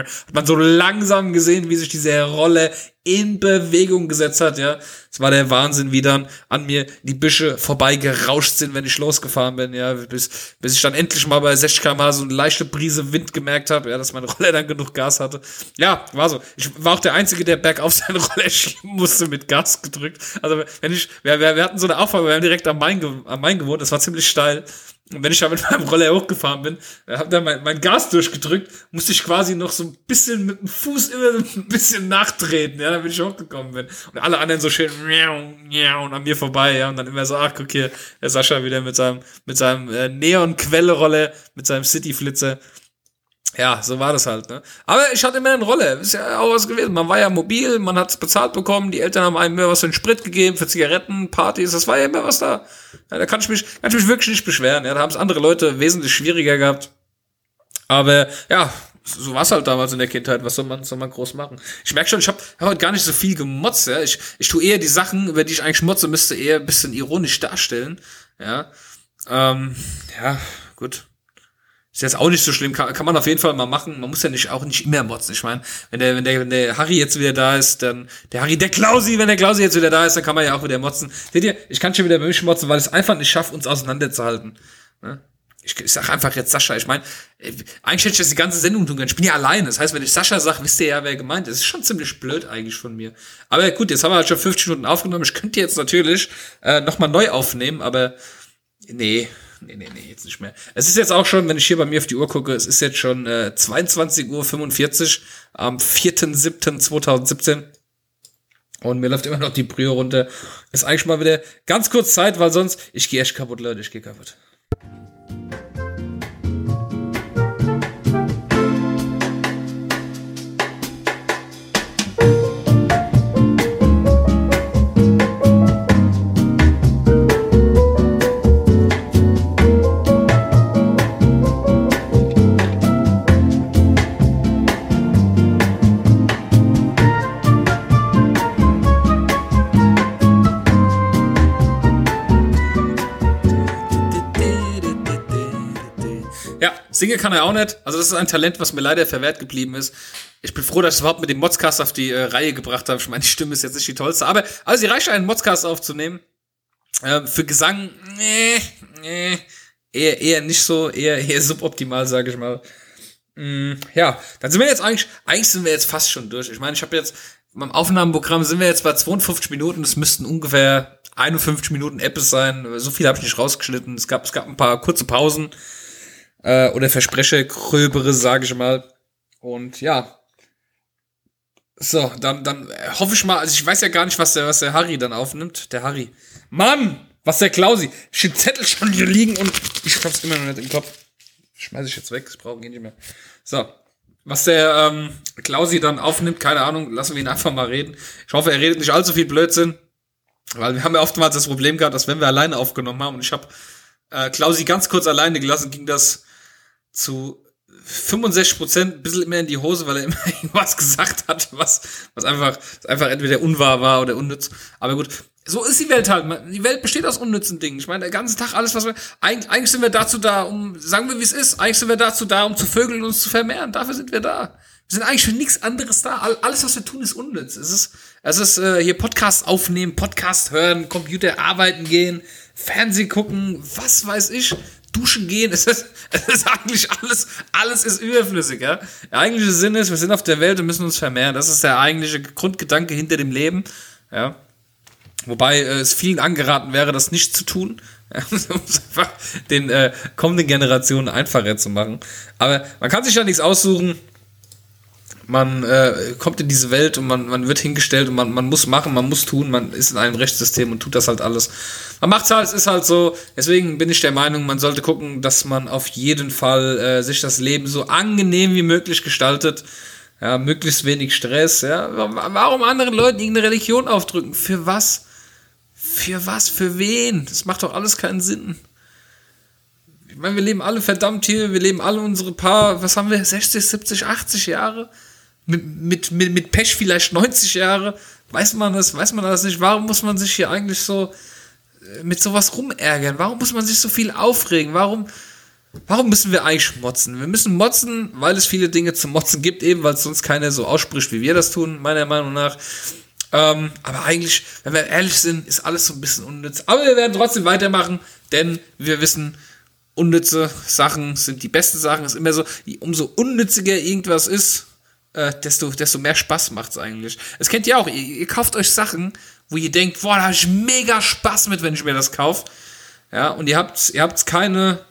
hat man so langsam gesehen, wie sich diese Rolle in Bewegung gesetzt hat, ja. Es war der Wahnsinn, wie dann an mir die Büsche vorbei gerauscht sind, wenn ich losgefahren bin, ja, bis, bis ich dann endlich mal bei 60 km so eine leichte Brise Wind gemerkt habe, ja, dass meine Rolle dann genug Gas hatte. Ja, war so. Ich war auch der Einzige, der bergauf seine Rolle schieben musste mit Gas gedrückt. Also, wenn ich, wir, wir, wir hatten so eine Auffahrt, wir haben direkt am Main, am Main gewohnt, das war ziemlich steil. Und wenn ich da mit meinem Roller hochgefahren bin, habe dann mein, mein Gas durchgedrückt, musste ich quasi noch so ein bisschen mit dem Fuß immer so ein bisschen nachtreten, ja, damit ich hochgekommen bin. Und alle anderen so schön miau, miau, und an mir vorbei, ja, und dann immer so, ach, guck hier, der Sascha wieder mit seinem, mit seinem äh, Neon-Quelle-Rolle, mit seinem City-Flitzer ja, so war das halt, ne? Aber ich hatte immer eine Rolle. Ist ja auch was gewesen. Man war ja mobil, man hat's bezahlt bekommen, die Eltern haben einem mehr was für den Sprit gegeben, für Zigaretten, Partys, das war ja immer was da. Ja, da kann ich mich, kann ich mich wirklich nicht beschweren. Ja, da haben es andere Leute wesentlich schwieriger gehabt. Aber ja, so war's halt damals in der Kindheit. Was soll man, soll man groß machen? Ich merke schon, ich habe hab heute gar nicht so viel gemotzt. Ja? Ich, ich tue eher die Sachen, über die ich eigentlich motze, müsste eher ein bisschen ironisch darstellen. Ja, ähm, ja, gut Ist jetzt auch nicht so schlimm, kann, kann man auf jeden Fall mal machen. Man muss ja nicht auch nicht immer motzen. Ich meine, wenn der, wenn der, wenn der Harry jetzt wieder da ist, dann der Harry, der Klausi, wenn der Klausi jetzt wieder da ist, dann kann man ja auch wieder motzen. Seht ihr, ich kann schon wieder bei mich motzen, weil es einfach nicht schaffe, uns auseinanderzuhalten. Ne? Ich, ich sag einfach jetzt Sascha. Ich meine, äh, eigentlich hätte ich das die ganze Sendung tun können. Ich bin ja alleine. Das heißt, wenn ich Sascha sage, wisst ihr ja, wer gemeint ist. Das ist schon ziemlich blöd eigentlich von mir. Aber gut, jetzt haben wir halt schon 50 Minuten aufgenommen. Ich könnte jetzt natürlich äh, nochmal neu aufnehmen, aber nee, nee, nee, nee, jetzt nicht mehr. Es ist jetzt auch schon, wenn ich hier bei mir auf die Uhr gucke, es ist jetzt schon äh, 22.45 Uhr am 4.7.2017. Und mir läuft immer noch die Brühe runter. Ist eigentlich mal wieder ganz kurz Zeit, weil sonst, ich gehe echt kaputt, Leute, ich gehe kaputt. Singen kann er auch nicht. Also das ist ein Talent, was mir leider verwehrt geblieben ist. Ich bin froh, dass ich es überhaupt mit dem Modscast auf die äh, Reihe gebracht habe. Ich meine, die Stimme ist jetzt nicht die tollste. Aber also sie reicht einen Modscast aufzunehmen. Ähm, für Gesang, nee, nee, eher, eher nicht so, eher, eher suboptimal, sage ich mal. Mm, ja, dann sind wir jetzt eigentlich, eigentlich sind wir jetzt fast schon durch. Ich meine, ich habe jetzt, beim Aufnahmeprogramm sind wir jetzt bei 52 Minuten. Es müssten ungefähr 51 Minuten Apps sein. So viel habe ich nicht rausgeschnitten. Es gab, es gab ein paar kurze Pausen äh, oder verspreche gröbere, sage ich mal. Und ja. So, dann, dann hoffe ich mal, also ich weiß ja gar nicht, was der, was der Harry dann aufnimmt. Der Harry. Mann! Was der Klausi? Ich den Zettel schon hier liegen und ich hab's immer noch nicht im Kopf. Schmeiß ich jetzt weg, ich brauche ihn nicht mehr. So. Was der ähm, Klausi dann aufnimmt, keine Ahnung, lassen wir ihn einfach mal reden. Ich hoffe, er redet nicht allzu viel Blödsinn. Weil wir haben ja oftmals das Problem gehabt, dass wenn wir alleine aufgenommen haben und ich habe äh, Klausi ganz kurz alleine gelassen, ging das zu 65 Prozent ein bisschen mehr in die Hose, weil er immer irgendwas gesagt hat, was, was einfach, was einfach entweder unwahr war oder unnütz. Aber gut, so ist die Welt halt. Die Welt besteht aus unnützen Dingen. Ich meine, der ganze Tag alles, was wir, eigentlich, eigentlich sind wir dazu da, um, sagen wir wie es ist, eigentlich sind wir dazu da, um zu vögeln und uns zu vermehren. Dafür sind wir da. Wir sind eigentlich für nichts anderes da. Alles, was wir tun, ist unnütz. Es ist, es ist äh, hier Podcast aufnehmen, Podcast hören, Computer arbeiten gehen, Fernsehen gucken, was weiß ich duschen gehen, es ist, ist eigentlich alles, alles ist überflüssig, ja. Der eigentliche Sinn ist, wir sind auf der Welt und müssen uns vermehren. Das ist der eigentliche Grundgedanke hinter dem Leben, ja. Wobei äh, es vielen angeraten wäre, das nicht zu tun, ja, um es einfach den äh, kommenden Generationen einfacher zu machen. Aber man kann sich ja nichts aussuchen man äh, kommt in diese Welt und man, man wird hingestellt und man, man muss machen, man muss tun, man ist in einem Rechtssystem und tut das halt alles. Man macht's halt, es ist halt so, deswegen bin ich der Meinung, man sollte gucken, dass man auf jeden Fall äh, sich das Leben so angenehm wie möglich gestaltet. Ja, möglichst wenig Stress, ja. Warum anderen Leuten irgendeine Religion aufdrücken? Für was? Für was? Für wen? Das macht doch alles keinen Sinn. Ich meine, wir leben alle verdammt hier, wir leben alle unsere paar, was haben wir, 60, 70, 80 Jahre? Mit, mit, mit, Pech vielleicht 90 Jahre. Weiß man das, weiß man das nicht? Warum muss man sich hier eigentlich so äh, mit sowas rumärgern? Warum muss man sich so viel aufregen? Warum, warum müssen wir eigentlich motzen? Wir müssen motzen, weil es viele Dinge zu motzen gibt, eben weil es sonst keiner so ausspricht, wie wir das tun, meiner Meinung nach. Ähm, aber eigentlich, wenn wir ehrlich sind, ist alles so ein bisschen unnütz. Aber wir werden trotzdem weitermachen, denn wir wissen, unnütze Sachen sind die besten Sachen. Es ist immer so, umso unnütziger irgendwas ist, äh, desto, desto mehr Spaß macht es eigentlich. Es kennt ihr auch, ihr, ihr, kauft euch Sachen, wo ihr denkt, boah, da habe ich mega Spaß mit, wenn ich mir das kaufe. Ja, und ihr habt, ihr habt keine,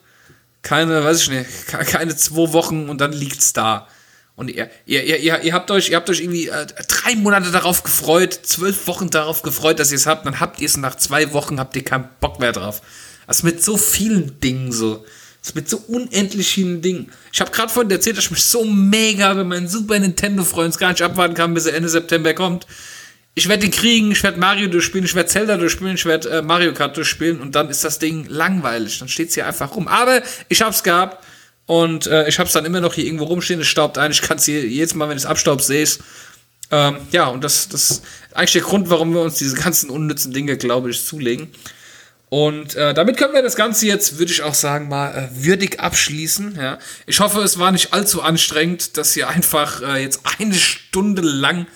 keine, weiß ich nicht, keine zwei Wochen und dann liegt's da. Und ihr, ihr, ihr, ihr habt euch, ihr habt euch irgendwie äh, drei Monate darauf gefreut, zwölf Wochen darauf gefreut, dass ihr es habt, dann habt ihr es nach zwei Wochen, habt ihr keinen Bock mehr drauf. Also mit so vielen Dingen so. Das mit so unendlich vielen Dingen. Ich habe gerade vorhin erzählt, dass ich mich so mega über meinen Super Nintendo-Freund gar nicht abwarten kann, bis er Ende September kommt. Ich werde den kriegen, ich werde Mario durchspielen, ich werde Zelda durchspielen, ich werde äh, Mario Kart durchspielen und dann ist das Ding langweilig. Dann steht es hier einfach rum. Aber ich habe es gehabt und äh, ich habe es dann immer noch hier irgendwo rumstehen. Es staubt ein. Ich kann es jedes Mal, wenn ich es abstaub, sehe ähm, ja, und das, das ist eigentlich der Grund, warum wir uns diese ganzen unnützen Dinge, glaube ich, zulegen. Und äh, damit können wir das Ganze jetzt, würde ich auch sagen, mal äh, würdig abschließen. Ja. Ich hoffe, es war nicht allzu anstrengend, dass ihr einfach äh, jetzt eine Stunde lang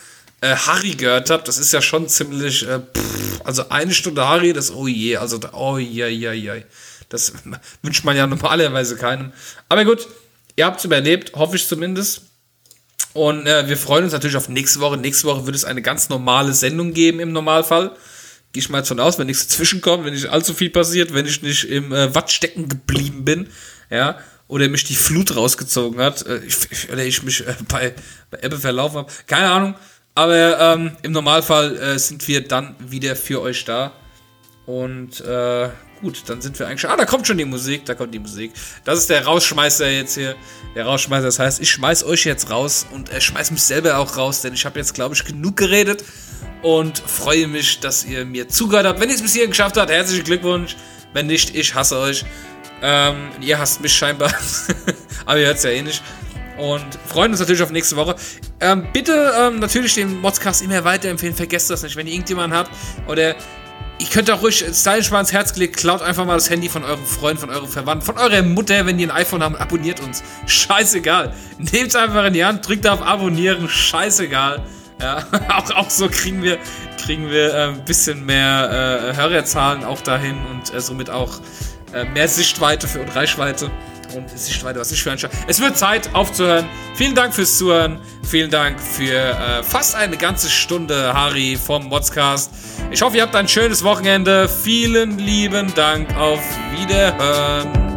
äh, Harry gehört habt. Das ist ja schon ziemlich, äh, pff, also eine Stunde Harry, das oh je, also oh je, je, je. Das wünscht man ja normalerweise keinem. Aber gut, ihr habt es überlebt, hoffe ich zumindest. Und äh, wir freuen uns natürlich auf nächste Woche. Nächste Woche wird es eine ganz normale Sendung geben im Normalfall. Gehe ich mal jetzt von aus, wenn nichts dazwischenkommt, wenn nicht allzu viel passiert, wenn ich nicht im äh, Watt stecken geblieben bin, ja, oder mich die Flut rausgezogen hat, äh, ich, ich, oder ich mich äh, bei, bei Ebbe verlaufen habe. Keine Ahnung. Aber ähm, im Normalfall äh, sind wir dann wieder für euch da. Und äh, gut, dann sind wir eigentlich schon. Ah, da kommt schon die Musik, da kommt die Musik. Das ist der Rausschmeißer jetzt hier. Der Rausschmeißer, das heißt, ich schmeiß euch jetzt raus und äh, schmeiß mich selber auch raus, denn ich habe jetzt, glaube ich, genug geredet und freue mich, dass ihr mir zugehört habt. Wenn ihr es bis hierhin geschafft habt, herzlichen Glückwunsch. Wenn nicht, ich hasse euch. Ähm, ihr hasst mich scheinbar. Aber ihr hört es ja eh nicht. Und freuen uns natürlich auf nächste Woche. Ähm, bitte ähm, natürlich den Modscast immer weiterempfehlen. Vergesst das nicht. Wenn ihr irgendjemanden habt oder ihr könnt auch ruhig stylisch mal ins Herz gelegt, klaut einfach mal das Handy von eurem Freund, von eurem Verwandten, von eurer Mutter, wenn die ein iPhone haben, abonniert uns. Scheißegal. Nehmt einfach in die Hand, drückt auf Abonnieren, scheißegal. Ja, auch, auch so kriegen wir, kriegen wir äh, ein bisschen mehr äh, Hörerzahlen auch dahin und äh, somit auch äh, mehr Sichtweite für und Reichweite und Sichtweite, was ich für ein Sch Es wird Zeit aufzuhören. Vielen Dank fürs Zuhören. Vielen Dank für äh, fast eine ganze Stunde, Harry vom Modscast. Ich hoffe, ihr habt ein schönes Wochenende. Vielen lieben Dank. Auf Wiederhören.